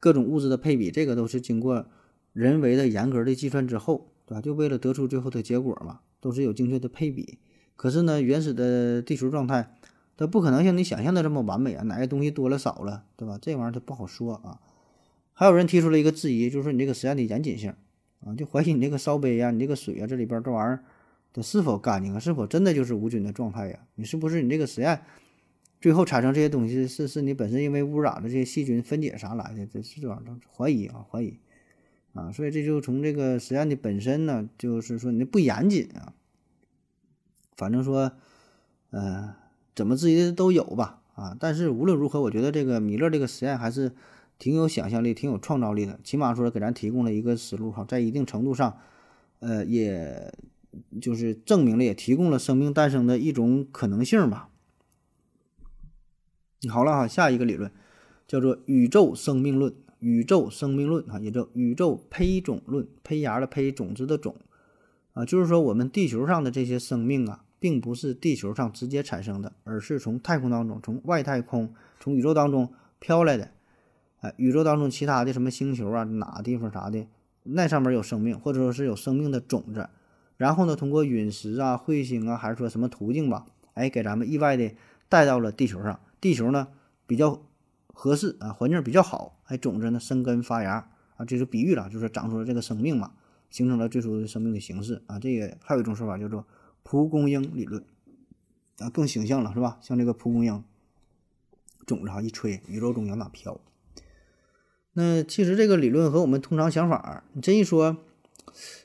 各种物质的配比，这个都是经过人为的严格的计算之后，对吧？就为了得出最后的结果嘛，都是有精确的配比。可是呢，原始的地球状态，它不可能像你想象的这么完美啊，哪个东西多了少了，对吧？这玩意儿它不好说啊。还有人提出了一个质疑，就是说你这个实验的严谨性啊，就怀疑你这个烧杯呀、你这个水啊，这里边这玩意儿它是否干净啊？是否真的就是无菌的状态呀？你是不是你这个实验最后产生这些东西是是你本身因为污染的这些细菌分解啥来的？这是这玩意儿怀疑啊，怀疑啊。所以这就从这个实验的本身呢，就是说你不严谨啊。反正说，呃，怎么质疑的都有吧，啊，但是无论如何，我觉得这个米勒这个实验还是挺有想象力、挺有创造力的，起码说给咱提供了一个思路哈，在一定程度上，呃，也就是证明了，也提供了生命诞生的一种可能性吧。好了哈，下一个理论叫做宇宙生命论，宇宙生命论啊，也叫宇宙胚种论，胚芽的胚，种子的种。啊，就是说我们地球上的这些生命啊，并不是地球上直接产生的，而是从太空当中、从外太空、从宇宙当中飘来的。哎，宇宙当中其他的什么星球啊、哪地方啥的，那上面有生命，或者说是有生命的种子。然后呢，通过陨石啊、彗星啊，还是说什么途径吧，哎，给咱们意外的带到了地球上。地球呢比较合适啊，环境比较好，哎，种子呢生根发芽啊，这就比喻了，就是长出了这个生命嘛。形成了最初的生命的形式啊，这个还有一种说法叫做蒲公英理论啊，更形象了是吧？像这个蒲公英种子哈一吹，宇宙中往哪飘？那其实这个理论和我们通常想法，你这一说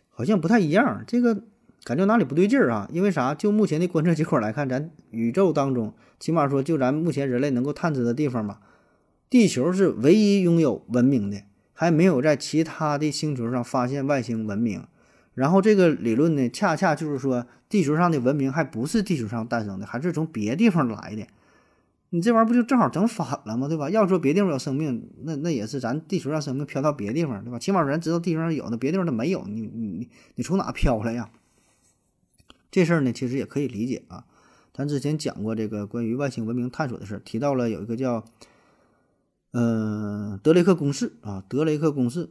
好像不太一样，这个感觉哪里不对劲儿啊？因为啥？就目前的观测结果来看，咱宇宙当中，起码说就咱目前人类能够探知的地方吧，地球是唯一拥有文明的。还没有在其他的星球上发现外星文明，然后这个理论呢，恰恰就是说地球上的文明还不是地球上诞生的，还是从别地方来的。你这玩意儿不就正好整反了吗？对吧？要说别地方有生命，那那也是咱地球上生命飘到别地方，对吧？起码咱知道地球上有，那别地方它没有，你你你你从哪飘来呀？这事儿呢，其实也可以理解啊。咱之前讲过这个关于外星文明探索的事儿，提到了有一个叫。嗯，德雷克公式啊，德雷克公式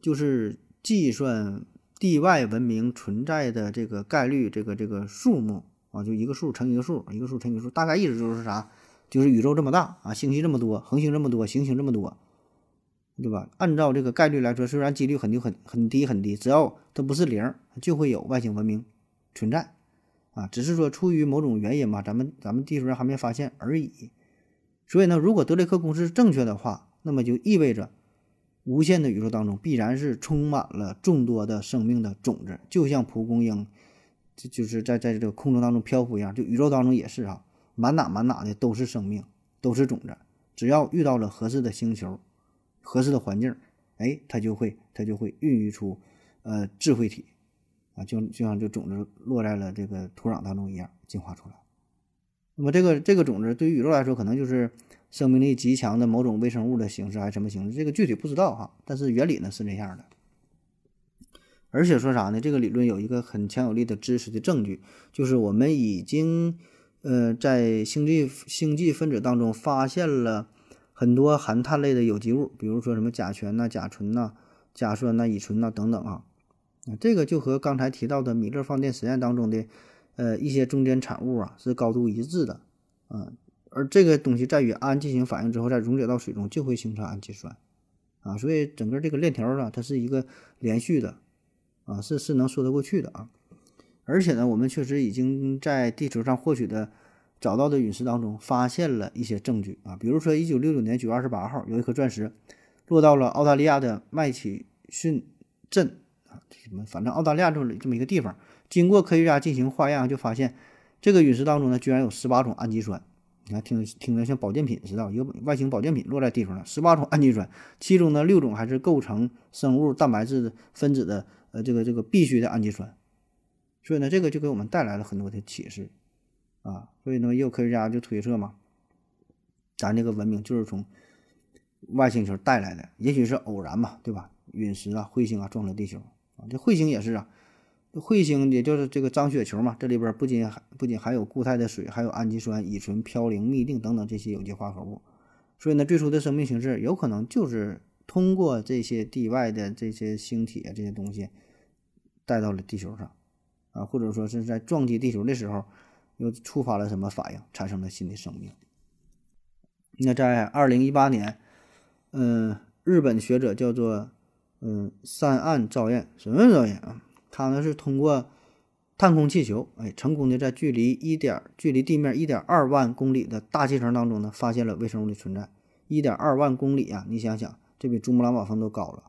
就是计算地外文明存在的这个概率，这个这个数目啊，就一个数乘一个数，一个数乘一个数，大概意思就是啥？就是宇宙这么大啊，星系这么多，恒星这么多，行星这么多，对吧？按照这个概率来说，虽然几率很低很很低很低，只要它不是零，就会有外星文明存在啊，只是说出于某种原因吧，咱们咱们地球上还没发现而已。所以呢，如果德雷克公式正确的话，那么就意味着无限的宇宙当中必然是充满了众多的生命的种子，就像蒲公英，就就是在在这个空中当中漂浮一样。就宇宙当中也是啊，满哪满哪的都是生命，都是种子。只要遇到了合适的星球、合适的环境，哎，它就会它就会孕育出呃智慧体啊，就就像这种子落在了这个土壤当中一样，进化出来。那么这个这个种子对于宇宙来说，可能就是生命力极强的某种微生物的形式还是什么形式，这个具体不知道哈。但是原理呢是这样的。而且说啥呢？这个理论有一个很强有力的支持的证据，就是我们已经呃在星际星际分子当中发现了很多含碳类的有机物，比如说什么甲醛呐、甲醇呐、甲酸呐、乙醇呐等等啊。这个就和刚才提到的米勒放电实验当中的呃一些中间产物啊是高度一致的啊。而这个东西在与氨进行反应之后，再溶解到水中就会形成氨基酸啊。所以整个这个链条啊，它是一个连续的。啊，是是能说得过去的啊，而且呢，我们确实已经在地球上获取的、找到的陨石当中发现了一些证据啊，比如说，一九六九年九月二十八号，有一颗钻石落到了澳大利亚的麦奇逊镇啊，什么反正澳大利亚这里这么一个地方，经过科学家进行化验，就发现这个陨石当中呢，居然有十八种氨基酸。你看，听听着像保健品似的，一个外形保健品落在地上了，十八种氨基酸，其中呢六种还是构成生物蛋白质分子的。呃，这个这个必须的氨基酸，所以呢，这个就给我们带来了很多的启示啊。所以呢，也有科学家就推测嘛，咱这个文明就是从外星球带来的，也许是偶然嘛，对吧？陨石啊、彗星啊撞了地球啊，这彗星也是啊，彗星也就是这个脏雪球嘛，这里边不仅还不仅含有固态的水，还有氨基酸、乙醇、嘌呤、嘧啶等等这些有机化合物，所以呢，最初的生命形式有可能就是通过这些地外的这些星体啊这些东西。带到了地球上，啊，或者说是在撞击地球的时候，又触发了什么反应，产生了新的生命。那在二零一八年，嗯，日本学者叫做嗯三岸昭彦，什么昭彦啊？他呢是通过探空气球，哎，成功的在距离一点距离地面一点二万公里的大气层当中呢，发现了微生物的存在。一点二万公里啊，你想想，这比珠穆朗玛峰都高了。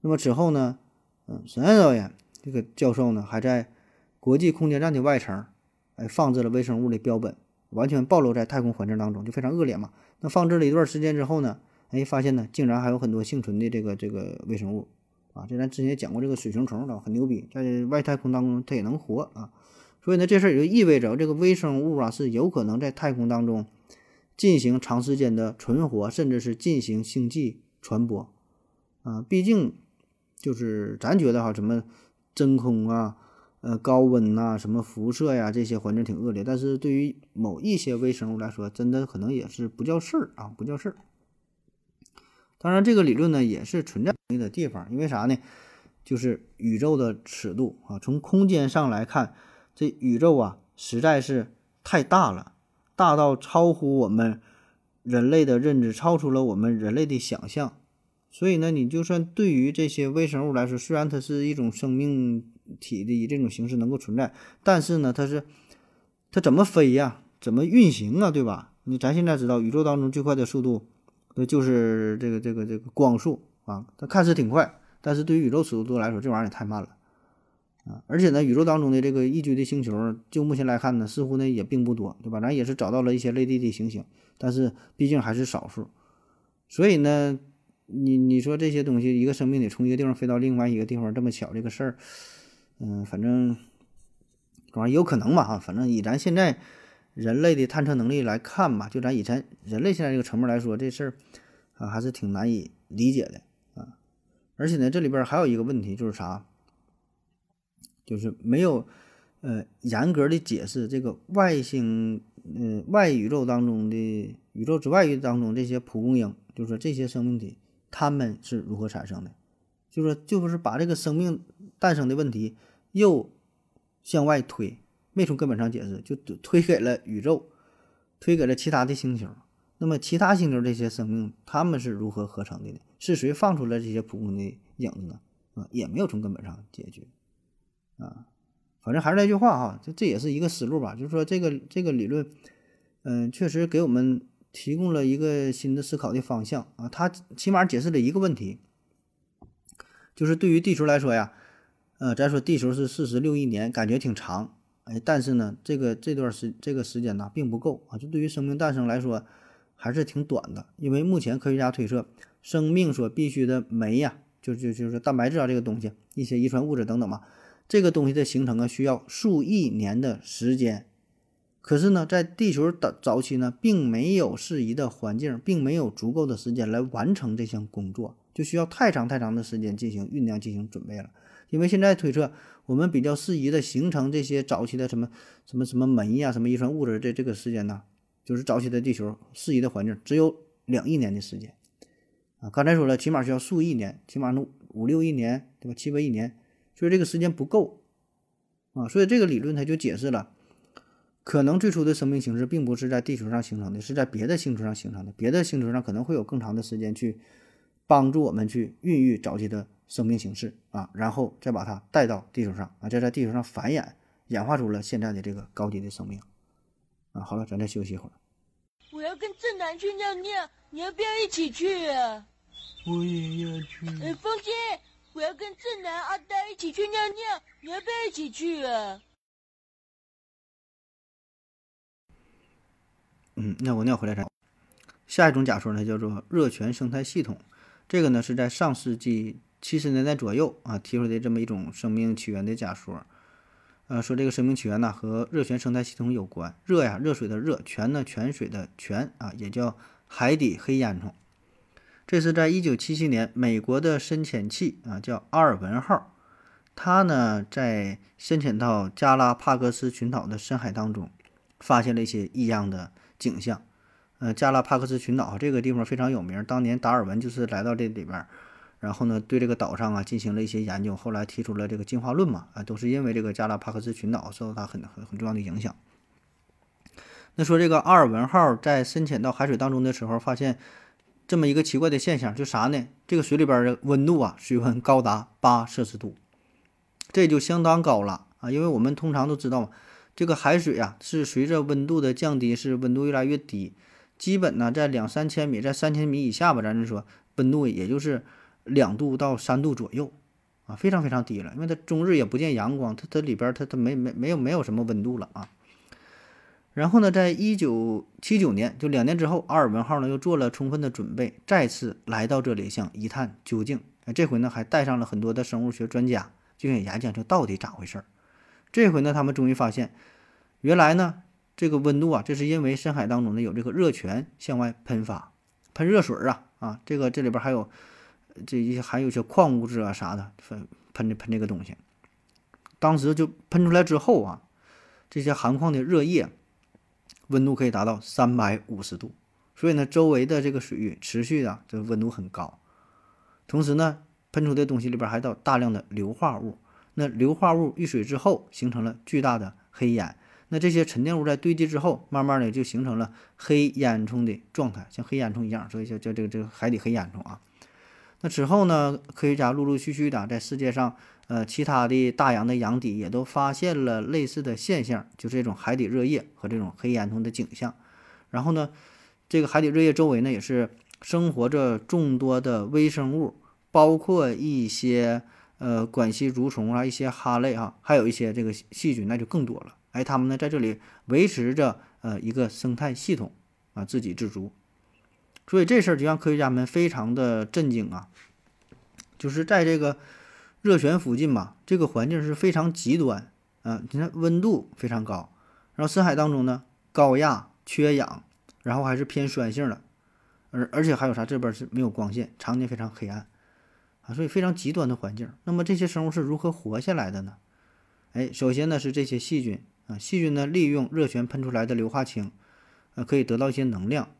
那么之后呢，嗯，三岸昭彦。这个教授呢，还在国际空间站的外层，哎，放置了微生物的标本，完全暴露在太空环境当中，就非常恶劣嘛。那放置了一段时间之后呢，哎，发现呢，竟然还有很多幸存的这个这个微生物啊。这咱之前也讲过，这个水熊虫的很牛逼，在外太空当中它也能活啊。所以呢，这事儿也就意味着这个微生物啊是有可能在太空当中进行长时间的存活，甚至是进行星际传播啊。毕竟就是咱觉得哈，什么？真空啊，呃，高温呐，什么辐射呀，这些环境挺恶劣。但是对于某一些微生物来说，真的可能也是不叫事儿啊，不叫事儿。当然，这个理论呢也是存在的地方，因为啥呢？就是宇宙的尺度啊，从空间上来看，这宇宙啊实在是太大了，大到超乎我们人类的认知，超出了我们人类的想象。所以呢，你就算对于这些微生物来说，虽然它是一种生命体的以这种形式能够存在，但是呢，它是它怎么飞呀？怎么运行啊？对吧？你咱现在知道，宇宙当中最快的速度，那就是这个这个这个光速啊。它看似挺快，但是对于宇宙尺度来说，这玩意儿也太慢了啊！而且呢，宇宙当中的这个宜居的星球，就目前来看呢，似乎呢也并不多，对吧？咱也是找到了一些类地的行星，但是毕竟还是少数，所以呢。你你说这些东西，一个生命得从一个地方飞到另外一个地方，这么巧这个事儿，嗯，反正这玩意儿有可能吧？哈，反正以咱现在人类的探测能力来看吧，就咱以前人类现在这个层面来说，这事儿啊还是挺难以理解的啊。而且呢，这里边还有一个问题就是啥？就是没有呃严格的解释这个外星嗯外宇宙当中的宇宙之外域当中这些蒲公英，就是说这些生命体。它们是如何产生的？就是说就是把这个生命诞生的问题又向外推，没从根本上解释，就推给了宇宙，推给了其他的星球。那么其他星球这些生命，他们是如何合成的呢？是谁放出了这些蒲公英的影子呢？啊，也没有从根本上解决。啊，反正还是那句话哈，这这也是一个思路吧。就是说这个这个理论，嗯，确实给我们。提供了一个新的思考的方向啊，它起码解释了一个问题，就是对于地球来说呀，呃，咱说地球是四十六亿年，感觉挺长，哎，但是呢，这个这段时这个时间呢并不够啊，就对于生命诞生来说还是挺短的，因为目前科学家推测，生命所必须的酶呀，就就就是蛋白质啊这个东西，一些遗传物质等等嘛，这个东西的形成啊需要数亿年的时间。可是呢，在地球的早期呢，并没有适宜的环境，并没有足够的时间来完成这项工作，就需要太长太长的时间进行酝酿、进行准备了。因为现在推测，我们比较适宜的形成这些早期的什么什么什么酶呀、什么遗传物质这这个时间呢，就是早期的地球适宜的环境只有两亿年的时间啊。刚才说了，起码需要数亿年，起码能五六亿年，对吧？七八亿年，所以这个时间不够啊。所以这个理论它就解释了。可能最初的生命形式并不是在地球上形成的，是在别的星球上形成的。别的星球上可能会有更长的时间去帮助我们去孕育早期的生命形式啊，然后再把它带到地球上啊，再在地球上繁衍，演化出了现在的这个高级的生命啊。好了，咱再休息一会儿。我要跟正南去尿尿，你要不要一起去啊？我也要去。哎，风姐，我要跟正南、阿呆一起去尿尿，你要不要一起去啊？嗯，那我尿回来再。下一种假说呢，叫做热泉生态系统。这个呢是在上世纪七十年代左右啊提出的这么一种生命起源的假说。呃，说这个生命起源呢和热泉生态系统有关。热呀，热水的热；泉呢，泉水的泉啊，也叫海底黑烟囱。这是在一九七七年，美国的深潜器啊叫阿尔文号，它呢在深潜到加拉帕戈斯群岛的深海当中，发现了一些异样的。景象，呃，加拉帕克斯群岛这个地方非常有名。当年达尔文就是来到这里边，然后呢，对这个岛上啊进行了一些研究，后来提出了这个进化论嘛，啊，都是因为这个加拉帕克斯群岛受到它很很很重要的影响。那说这个阿尔文号在深潜到海水当中的时候，发现这么一个奇怪的现象，就啥呢？这个水里边的温度啊，水温高达八摄氏度，这就相当高了啊，因为我们通常都知道嘛。这个海水啊，是随着温度的降低，是温度越来越低，基本呢在两三千米，在三千米以下吧，咱就说温度也就是两度到三度左右啊，非常非常低了。因为它终日也不见阳光，它它里边它它没没没有没有什么温度了啊。然后呢，在一九七九年，就两年之后，阿尔文号呢又做了充分的准备，再次来到这里，想一探究竟。这回呢还带上了很多的生物学专家，就想研究这到底咋回事儿。这回呢，他们终于发现，原来呢，这个温度啊，这是因为深海当中呢有这个热泉向外喷发，喷热水啊啊，这个这里边还有这一些还有些矿物质啊啥的，喷喷这喷这个东西。当时就喷出来之后啊，这些含矿的热液温度可以达到三百五十度，所以呢，周围的这个水域持续啊，这温度很高。同时呢，喷出的东西里边还有大量的硫化物。那硫化物遇水之后，形成了巨大的黑烟。那这些沉淀物在堆积之后，慢慢的就形成了黑烟囱的状态，像黑烟囱一样，所以叫叫这个这个海底黑烟囱啊。那之后呢，科学家陆陆续续的在世界上，呃，其他的大洋的洋底也都发现了类似的现象，就这种海底热液和这种黑烟囱的景象。然后呢，这个海底热液周围呢，也是生活着众多的微生物，包括一些。呃，管吸蠕虫啊，一些哈类啊，还有一些这个细菌，那就更多了。哎，它们呢在这里维持着呃一个生态系统啊，自给自足。所以这事儿就让科学家们非常的震惊啊！就是在这个热泉附近吧，这个环境是非常极端啊，你看温度非常高，然后深海当中呢高压、缺氧，然后还是偏酸性的，而而且还有啥？这边是没有光线，常年非常黑暗。啊，所以非常极端的环境。那么这些生物是如何活下来的呢？哎，首先呢是这些细菌啊，细菌呢利用热泉喷出来的硫化氢，呃，可以得到一些能量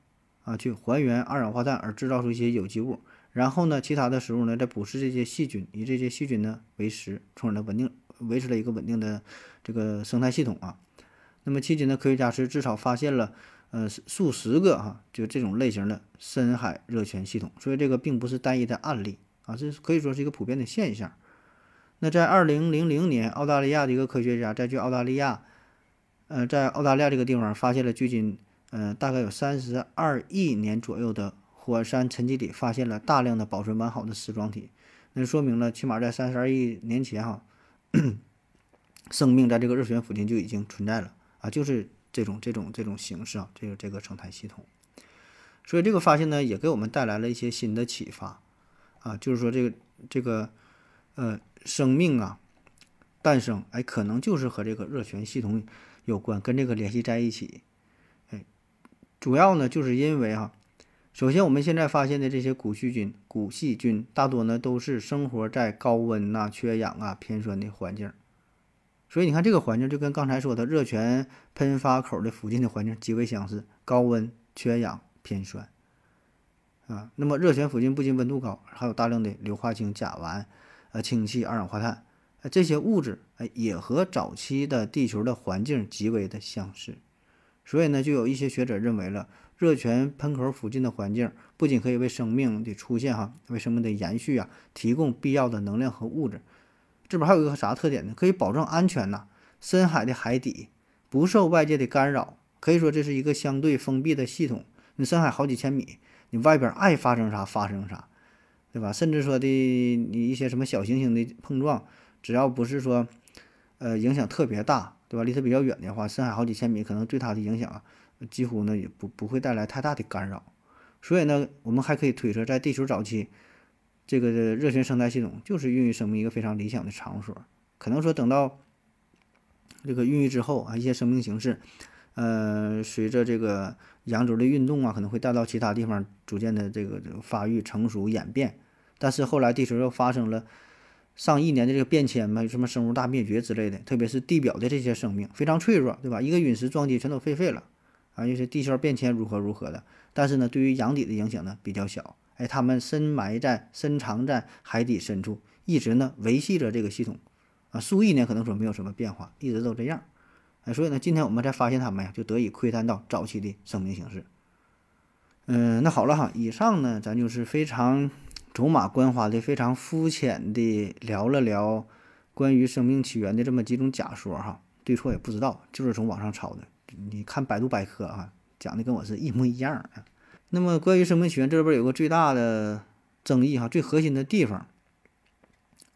啊，去还原二氧化碳而制造出一些有机物。然后呢，其他的食物呢再捕食这些细菌，以这些细菌呢为食，从而呢稳定维持了一个稳定的这个生态系统啊。那么迄今呢，科学家是至少发现了呃数十个哈，就这种类型的深海热泉系统。所以这个并不是单一的案例。啊，这可以说是一个普遍的现象。那在二零零零年，澳大利亚的一个科学家在去澳大利亚，呃，在澳大利亚这个地方发现了距今，嗯，大概有三十二亿年左右的火山沉积里，发现了大量的保存完好的丝状体。那说明了，起码在三十二亿年前，哈，生命在这个热泉附近就已经存在了啊，就是这种这种这种形式啊，这个这个生态系统。所以这个发现呢，也给我们带来了一些新的启发。啊，就是说这个这个呃生命啊诞生，哎，可能就是和这个热泉系统有关，跟这个联系在一起。主要呢就是因为哈，首先我们现在发现的这些古细菌、古细菌大多呢都是生活在高温呐、缺氧啊、偏酸的环境。所以你看这个环境就跟刚才说的热泉喷发口的附近的环境极为相似，高温、缺氧、偏酸。啊，那么热泉附近不仅温度高，还有大量的硫化氢、甲烷、呃氢气、二氧化碳，呃这些物质，哎，也和早期的地球的环境极为的相似。所以呢，就有一些学者认为了，热泉喷口附近的环境不仅可以为生命的出现哈，为生命的延续啊提供必要的能量和物质。这边还有一个啥特点呢？可以保证安全呐，深海的海底不受外界的干扰，可以说这是一个相对封闭的系统。你深海好几千米。你外边爱发生啥发生啥，对吧？甚至说的你一些什么小行星的碰撞，只要不是说，呃，影响特别大，对吧？离它比较远的话，深海好几千米，可能对它的影响啊几乎呢也不不会带来太大的干扰。所以呢，我们还可以推测，在地球早期，这个热泉生态系统就是孕育生命一个非常理想的场所。可能说等到这个孕育之后啊，一些生命形式。呃，随着这个洋轴的运动啊，可能会带到其他地方，逐渐的这个这个发育、成熟、演变。但是后来地球又发生了上亿年的这个变迁嘛，有什么生物大灭绝之类的，特别是地表的这些生命非常脆弱，对吧？一个陨石撞击全都废废了啊！有些地壳变迁如何如何的，但是呢，对于洋底的影响呢比较小。哎，它们深埋在、深藏在海底深处，一直呢维系着这个系统啊，数亿年可能说没有什么变化，一直都这样。哎，所以呢，今天我们才发现它们呀，就得以窥探到早期的生命形式。嗯，那好了哈，以上呢，咱就是非常走马观花的、非常肤浅的聊了聊关于生命起源的这么几种假说哈，对错也不知道，就是从网上抄的。你看百度百科啊，讲的跟我是一模一样啊。那么关于生命起源这边有个最大的争议哈，最核心的地方，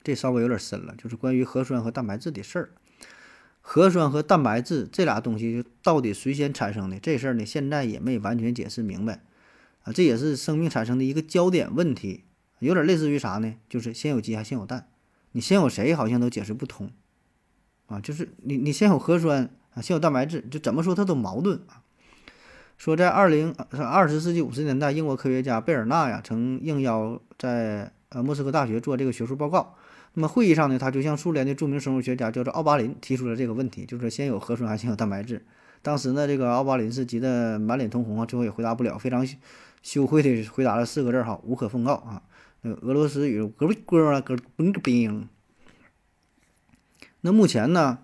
这稍微有点深了，就是关于核酸和蛋白质的事儿。核酸和蛋白质这俩东西就到底谁先产生的这事儿呢？现在也没完全解释明白啊，这也是生命产生的一个焦点问题，有点类似于啥呢？就是先有鸡还先有蛋？你先有谁好像都解释不通啊，就是你你先有核酸啊，先有蛋白质，就怎么说它都矛盾啊。说在二零二十世纪五十年代，英国科学家贝尔纳呀曾应邀在呃莫斯科大学做这个学术报告。那么会议上呢，他就向苏联的著名生物学家叫做奥巴林提出了这个问题，就是先有核酸还先有蛋白质？当时呢，这个奥巴林是急得满脸通红啊，最后也回答不了，非常羞愧的回答了四个字哈，无可奉告啊。俄罗斯语咯咯啊咯嘣个冰。那目前呢，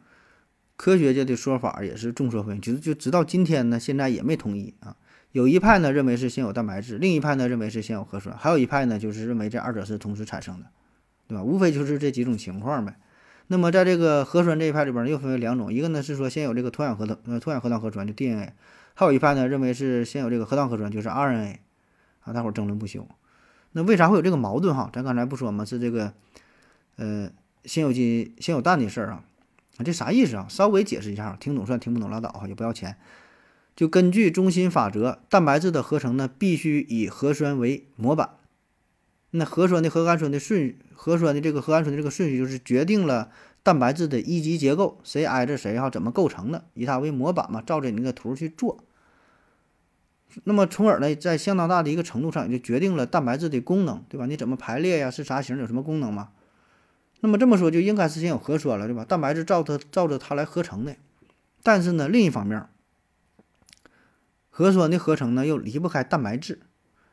科学界的说法也是众说纷纭，就就直到今天呢，现在也没统一啊。有一派呢认为是先有蛋白质，另一派呢认为是先有核酸，还有一派呢就是认为这二者是同时产生的。对吧？无非就是这几种情况呗。那么在这个核酸这一派里边，又分为两种，一个呢是说先有这个脱氧核糖呃脱氧核糖核酸就 DNA，还有一派呢认为是先有这个核糖核酸就是 RNA，啊，大伙争论不休。那为啥会有这个矛盾哈？咱刚才不说吗？是这个呃先有鸡先有蛋的事儿啊？啊，这啥意思啊？稍微解释一下，听懂算，听不懂拉倒哈，也不要钱。就根据中心法则，蛋白质的合成呢必须以核酸为模板。那核酸的核苷酸的顺核酸的这个核苷酸的这个顺序，就是决定了蛋白质的一级结构，谁挨着谁哈，怎么构成的，以它为模板嘛，照着你那个图去做。那么从而呢，在相当大的一个程度上，也就决定了蛋白质的功能，对吧？你怎么排列呀？是啥型？有什么功能吗？那么这么说，就应该是先有核酸了，对吧？蛋白质照它照着它来合成的。但是呢，另一方面，核酸的合成呢，又离不开蛋白质。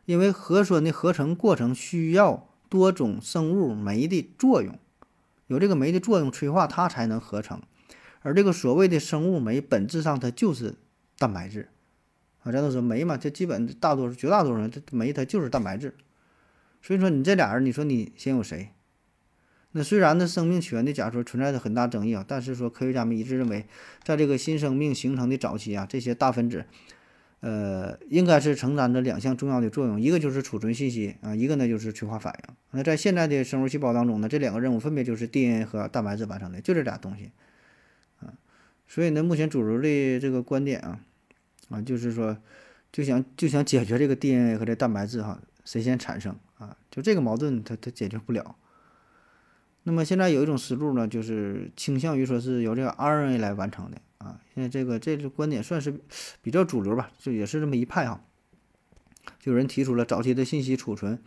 因为核酸的合成过程需要多种生物酶的作用，有这个酶的作用催化它才能合成，而这个所谓的生物酶本质上它就是蛋白质啊，咱都说酶嘛，这基本大多数绝大多数人这酶它就是蛋白质，所以说你这俩人，你说你先有谁？那虽然呢生命起源的假说存在着很大争议啊，但是说科学家们一致认为，在这个新生命形成的早期啊，这些大分子。呃，应该是承担着两项重要的作用，一个就是储存信息啊，一个呢就是催化反应。那在现在的生物细胞当中呢，这两个任务分别就是 DNA 和蛋白质完成的，就这俩东西啊。所以呢，目前主流的这个观点啊，啊，就是说就想就想解决这个 DNA 和这蛋白质哈，谁先产生啊？就这个矛盾，它它解决不了。那么现在有一种思路呢，就是倾向于说是由这个 RNA 来完成的啊，现在这个这个观点算是比较主流吧，就也是这么一派哈。就有人提出了早期的信息储存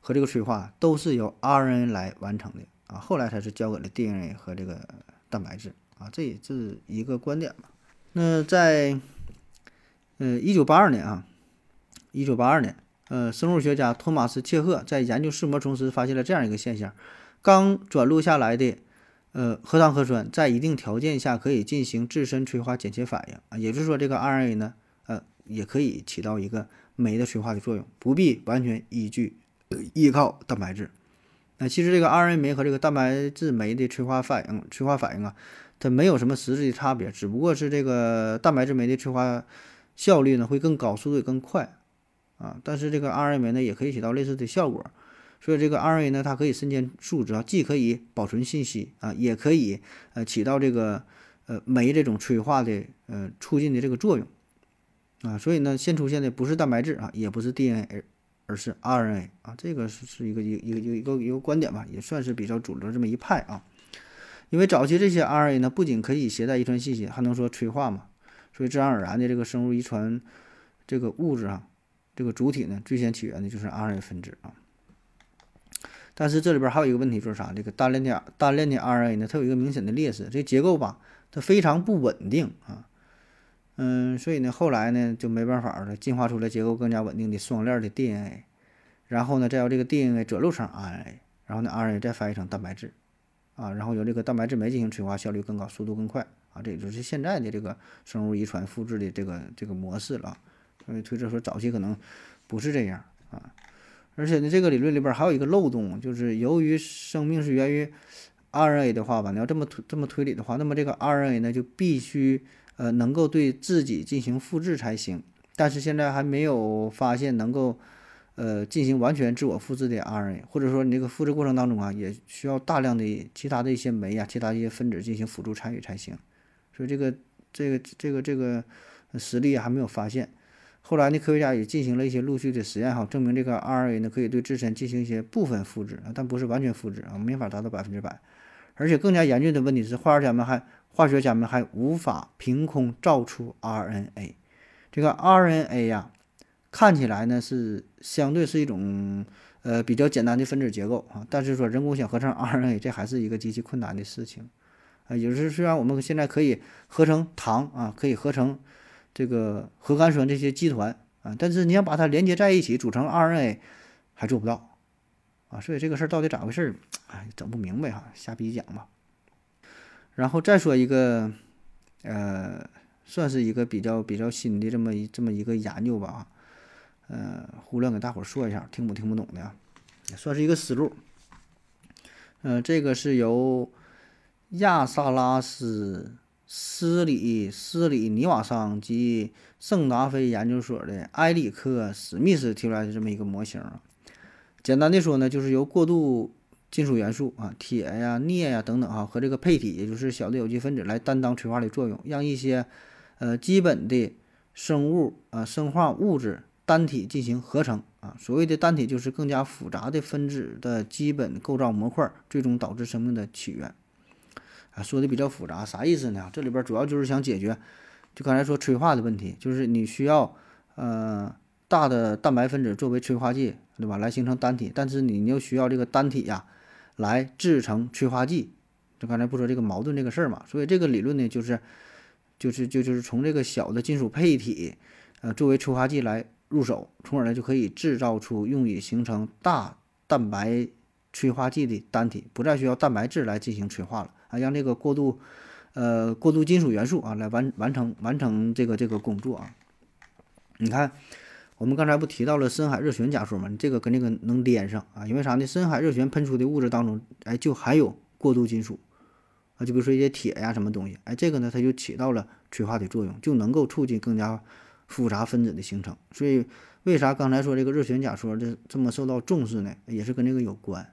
和这个催化都是由 RNA 来完成的啊，后来才是交给了 DNA 和这个蛋白质啊，这也是一个观点嘛。那在呃一九八二年啊，一九八二年，呃，生物学家托马斯切赫在研究视膜虫时发现了这样一个现象：刚转录下来的呃核糖核酸在一定条件下可以进行自身催化剪切反应啊，也就是说这个 RNA 呢，呃，也可以起到一个酶的催化的作用，不必完全依据依靠蛋白质。那其实这个 RNA 酶和这个蛋白质酶的催化反应，催化反应啊，它没有什么实质的差别，只不过是这个蛋白质酶的催化效率呢会更高，速度也更快啊。但是这个 RNA 呢也可以起到类似的效果，所以这个 RNA 呢它可以身兼数职啊，既可以保存信息啊，也可以呃起到这个呃酶这种催化的呃促进的这个作用。啊，所以呢，先出现的不是蛋白质啊，也不是 DNA，而是 RNA 啊，这个是是一个一一个一个一个一个观点吧，也算是比较主流这么一派啊。因为早期这些 RNA 呢，不仅可以携带遗传信息，还能说催化嘛，所以自然而然的这个生物遗传这个物质啊，这个主体呢，最先起源的就是 RNA 分支啊。但是这里边还有一个问题就是啥？这个单链的单链的 RNA 呢，它有一个明显的劣势，这结构吧，它非常不稳定啊。嗯，所以呢，后来呢就没办法了，进化出来结构更加稳定的双链的 DNA，然后呢再由这个 DNA 转录成 RNA，然后呢 RNA 再翻译成蛋白质，啊，然后由这个蛋白质酶进行催化，效率更高，速度更快，啊，这也就是现在的这个生物遗传复制的这个这个模式了。所以推测说早期可能不是这样啊，而且呢这个理论里边还有一个漏洞，就是由于生命是源于 RNA 的话吧，你要这么推这么推理的话，那么这个 RNA 呢就必须。呃，能够对自己进行复制才行，但是现在还没有发现能够，呃，进行完全自我复制的 RNA，或者说你这个复制过程当中啊，也需要大量的其他的一些酶啊，其他一些分子进行辅助参与才行。所以这个这个这个这个实例还没有发现。后来呢，科学家也进行了一些陆续的实验哈，证明这个 RNA 呢可以对自身进行一些部分复制，但不是完全复制啊，没法达到百分之百。而且更加严峻的问题是，化学家们还。化学家们还无法凭空造出 RNA，这个 RNA 呀，看起来呢是相对是一种呃比较简单的分子结构啊，但是说人工想合成 RNA，这还是一个极其困难的事情啊。也就是虽然我们现在可以合成糖啊，可以合成这个核苷酸这些基团啊，但是你要把它连接在一起组成 RNA，还做不到啊。所以这个事儿到底咋回事儿？哎，整不明白哈，瞎逼讲吧。然后再说一个，呃，算是一个比较比较新的这么一这么一个研究吧啊，呃，胡乱给大伙儿说一下，听不听不懂的啊，也算是一个思路。嗯，这个是由亚萨拉斯斯里斯里尼瓦桑及圣达菲研究所的埃里克史密斯提出来的这么一个模型啊。简单的说呢，就是由过渡金属元素啊，铁呀、镍呀等等哈，和这个配体，也就是小的有机分子来担当催化的作用，让一些呃基本的生物啊、生化物质单体进行合成啊。所谓的单体，就是更加复杂的分子的基本构造模块，最终导致生命的起源。啊，说的比较复杂，啥意思呢？这里边主要就是想解决，就刚才说催化的问题，就是你需要呃大的蛋白分子作为催化剂，对吧？来形成单体，但是你又需要这个单体呀。来制成催化剂，就刚才不说这个矛盾这个事儿嘛，所以这个理论呢，就是，就是就就是从这个小的金属配体，呃，作为催化剂来入手，从而呢就可以制造出用以形成大蛋白催化剂的单体，不再需要蛋白质来进行催化了啊，让这个过渡，呃，过渡金属元素啊来完完成完成这个这个工作啊，你看。我们刚才不提到了深海热旋假说吗？你这个跟这个能连上啊？因为啥呢？深海热旋喷出的物质当中，哎，就含有过渡金属啊，就比如说一些铁呀什么东西，哎，这个呢，它就起到了催化的作用，就能够促进更加复杂分子的形成。所以，为啥刚才说这个热旋假说这这么受到重视呢？也是跟这个有关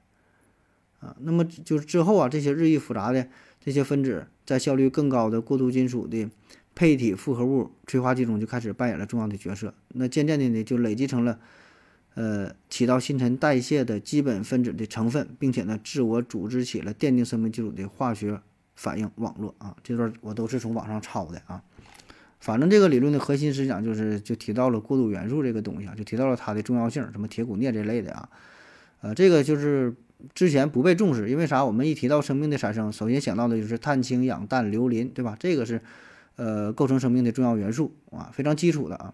啊。那么就是之后啊，这些日益复杂的这些分子，在效率更高的过渡金属的。配体复合物催化剂中就开始扮演了重要的角色，那渐渐的呢，就累积成了，呃，起到新陈代谢的基本分子的成分，并且呢，自我组织起了奠定生命基础的化学反应网络啊。这段我都是从网上抄的啊。反正这个理论的核心思想就是就提到了过渡元素这个东西啊，就提到了它的重要性，什么铁钴镍这类的啊。呃，这个就是之前不被重视，因为啥？我们一提到生命的产生，首先想到的就是碳、氢、氧、氮、硫、磷，对吧？这个是呃构成生命的重要元素啊，非常基础的啊。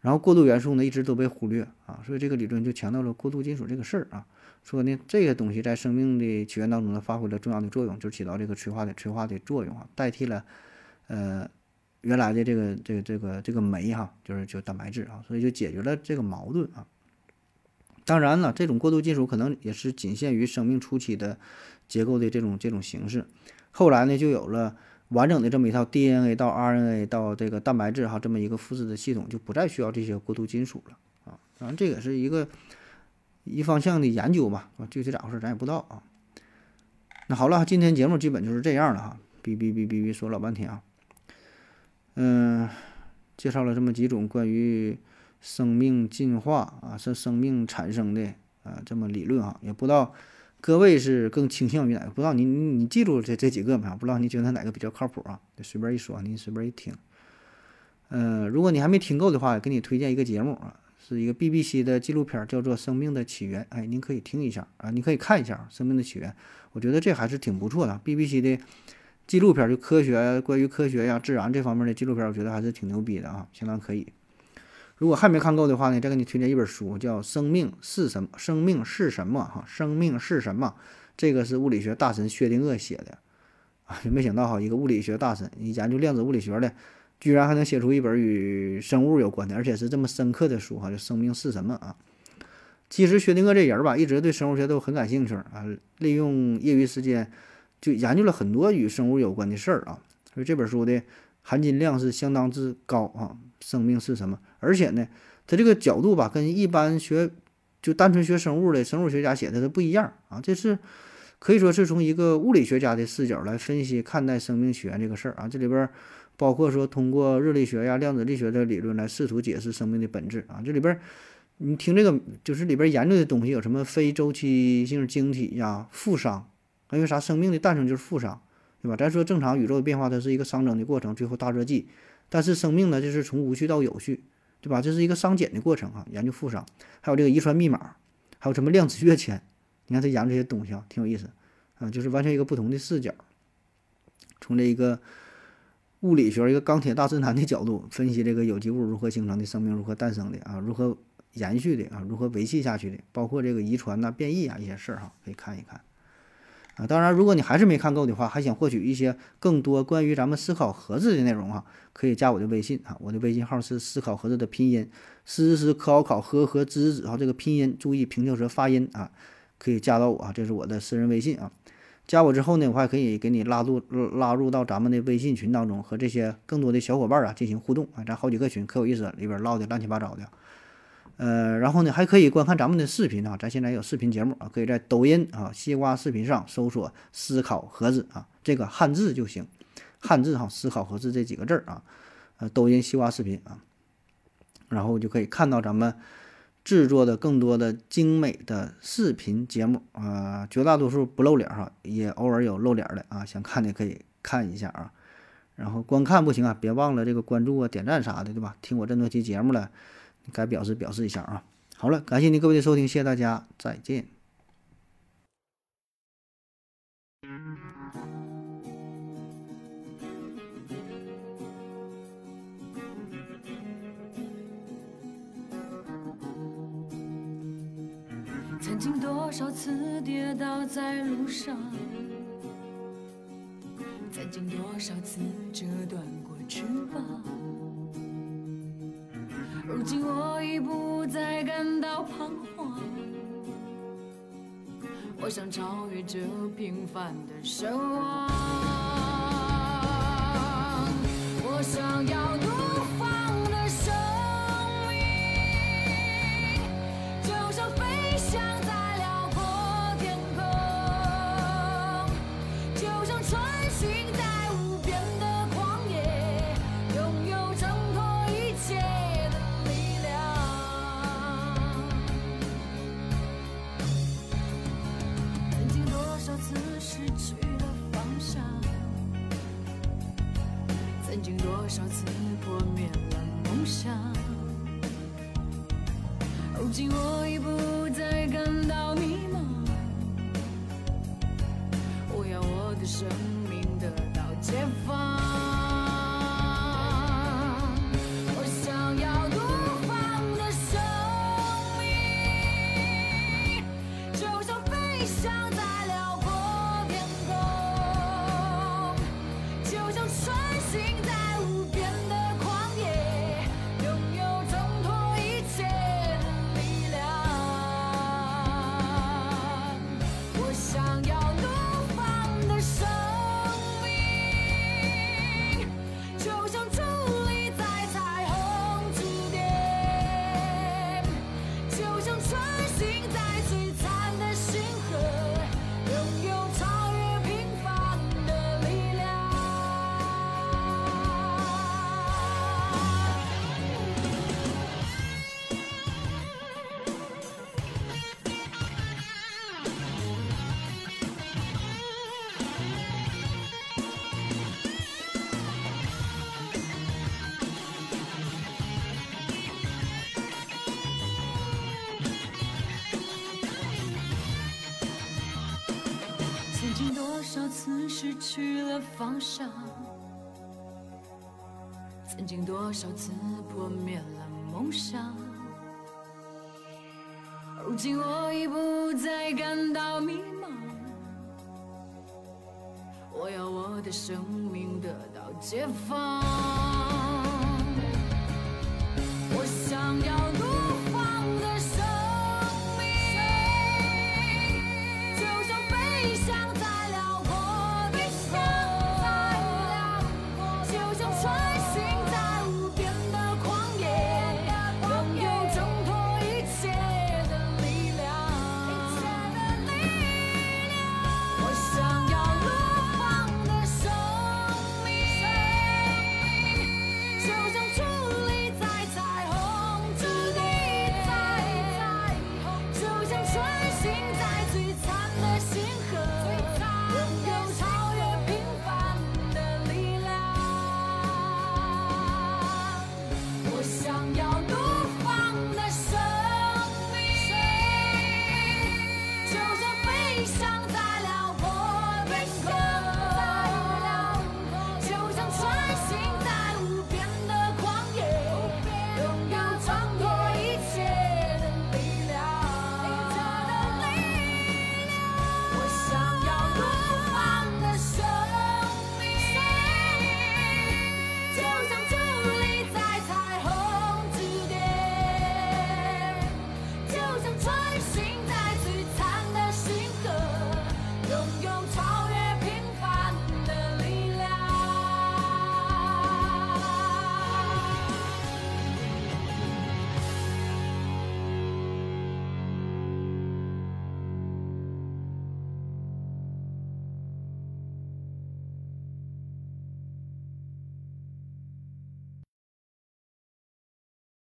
然后过渡元素呢一直都被忽略啊，所以这个理论就强调了过渡金属这个事儿啊，说呢这个东西在生命的起源当中呢发挥了重要的作用，就起到这个催化的催化的作用啊，代替了呃原来的这个这个这个这个酶哈，就是就蛋白质啊，所以就解决了这个矛盾啊。当然了，这种过渡金属可能也是仅限于生命初期的结构的这种这种形式，后来呢就有了。完整的这么一套 DNA 到 RNA 到这个蛋白质哈，这么一个复制的系统，就不再需要这些过渡金属了啊。当然，这也是一个一方向的研究吧，啊，具体咋回事咱也不知道啊。那好了，今天节目基本就是这样了哈，哔哔哔哔哔说老半天啊。嗯，介绍了这么几种关于生命进化啊，是生命产生的啊这么理论哈，也不知道。各位是更倾向于哪个？不知道你你你记住这这几个没？不知道你觉得哪个比较靠谱啊？随便一说，您随便一听。呃，如果你还没听够的话，给你推荐一个节目啊，是一个 BBC 的纪录片，叫做《生命的起源》。哎，您可以听一下啊，你可以看一下《生命的起源》，我觉得这还是挺不错的。BBC 的纪录片就科学，关于科学呀、自然这方面的纪录片，我觉得还是挺牛逼的啊，相当可以。如果还没看够的话呢，再给你推荐一本书，叫《生命是什么》。生命是什么？哈，生命是什么？这个是物理学大神薛定谔写的啊，就没想到哈，一个物理学大神，你研究量子物理学的，居然还能写出一本与生物有关的，而且是这么深刻的书哈。就生命是什么啊？其实薛定谔这人吧，一直对生物学都很感兴趣啊，利用业余时间就研究了很多与生物有关的事儿啊。所以这本书的含金量是相当之高啊。生命是什么？而且呢，他这个角度吧，跟一般学就单纯学生物的生物学家写的都不一样啊。这是可以说是从一个物理学家的视角来分析看待生命起源这个事儿啊。这里边包括说通过热力学呀、量子力学的理论来试图解释生命的本质啊。这里边你听这个，就是里边研究的东西有什么非周期性晶体呀、负因为啥？生命的诞生就是负熵，对吧？咱说正常宇宙的变化，它是一个熵增的过程，最后大热寂。但是生命呢，就是从无序到有序。对吧？这是一个熵减的过程啊，研究负熵，还有这个遗传密码，还有什么量子跃迁，你看他研究这些东西啊，挺有意思啊，就是完全一个不同的视角，从这一个物理学一个钢铁大直男的角度分析这个有机物如何形成的，生命如何诞生的啊，如何延续的啊，如何维系下去的，包括这个遗传呐、变异啊一些事儿哈，可以看一看。啊，当然，如果你还是没看够的话，还想获取一些更多关于咱们思考盒子的内容啊，可以加我的微信啊，我的微信号是思考盒子的拼音，思思考考和和知知啊，这个拼音注意平翘舌发音啊，可以加到我啊，这是我的私人微信啊。加我之后呢，我还可以给你拉入拉入到咱们的微信群当中，和这些更多的小伙伴啊进行互动啊，咱好几个群可有意思，里边唠的乱七八糟的。呃，然后呢，还可以观看咱们的视频啊，咱现在有视频节目啊，可以在抖音啊、西瓜视频上搜索“思考盒子”啊，这个汉字就行，汉字哈，“思考盒子”这几个字儿啊，呃，抖音、西瓜视频啊，然后就可以看到咱们制作的更多的精美的视频节目啊，绝大多数不露脸哈，也偶尔有露脸的啊，想看的可以看一下啊，然后观看不行啊，别忘了这个关注啊、点赞啥的，对吧？听我这么多期节目了。该表示表示一下啊！好了，感谢您各位的收听，谢谢大家，再见。曾经多少次跌倒在路上，曾经多少次折断过翅膀。如今我已不再感到彷徨，我想超越这平凡的奢望，我想要失去了方向曾经多少次破灭了梦想如今我已不再感到迷茫我要我的生命得到解放我想要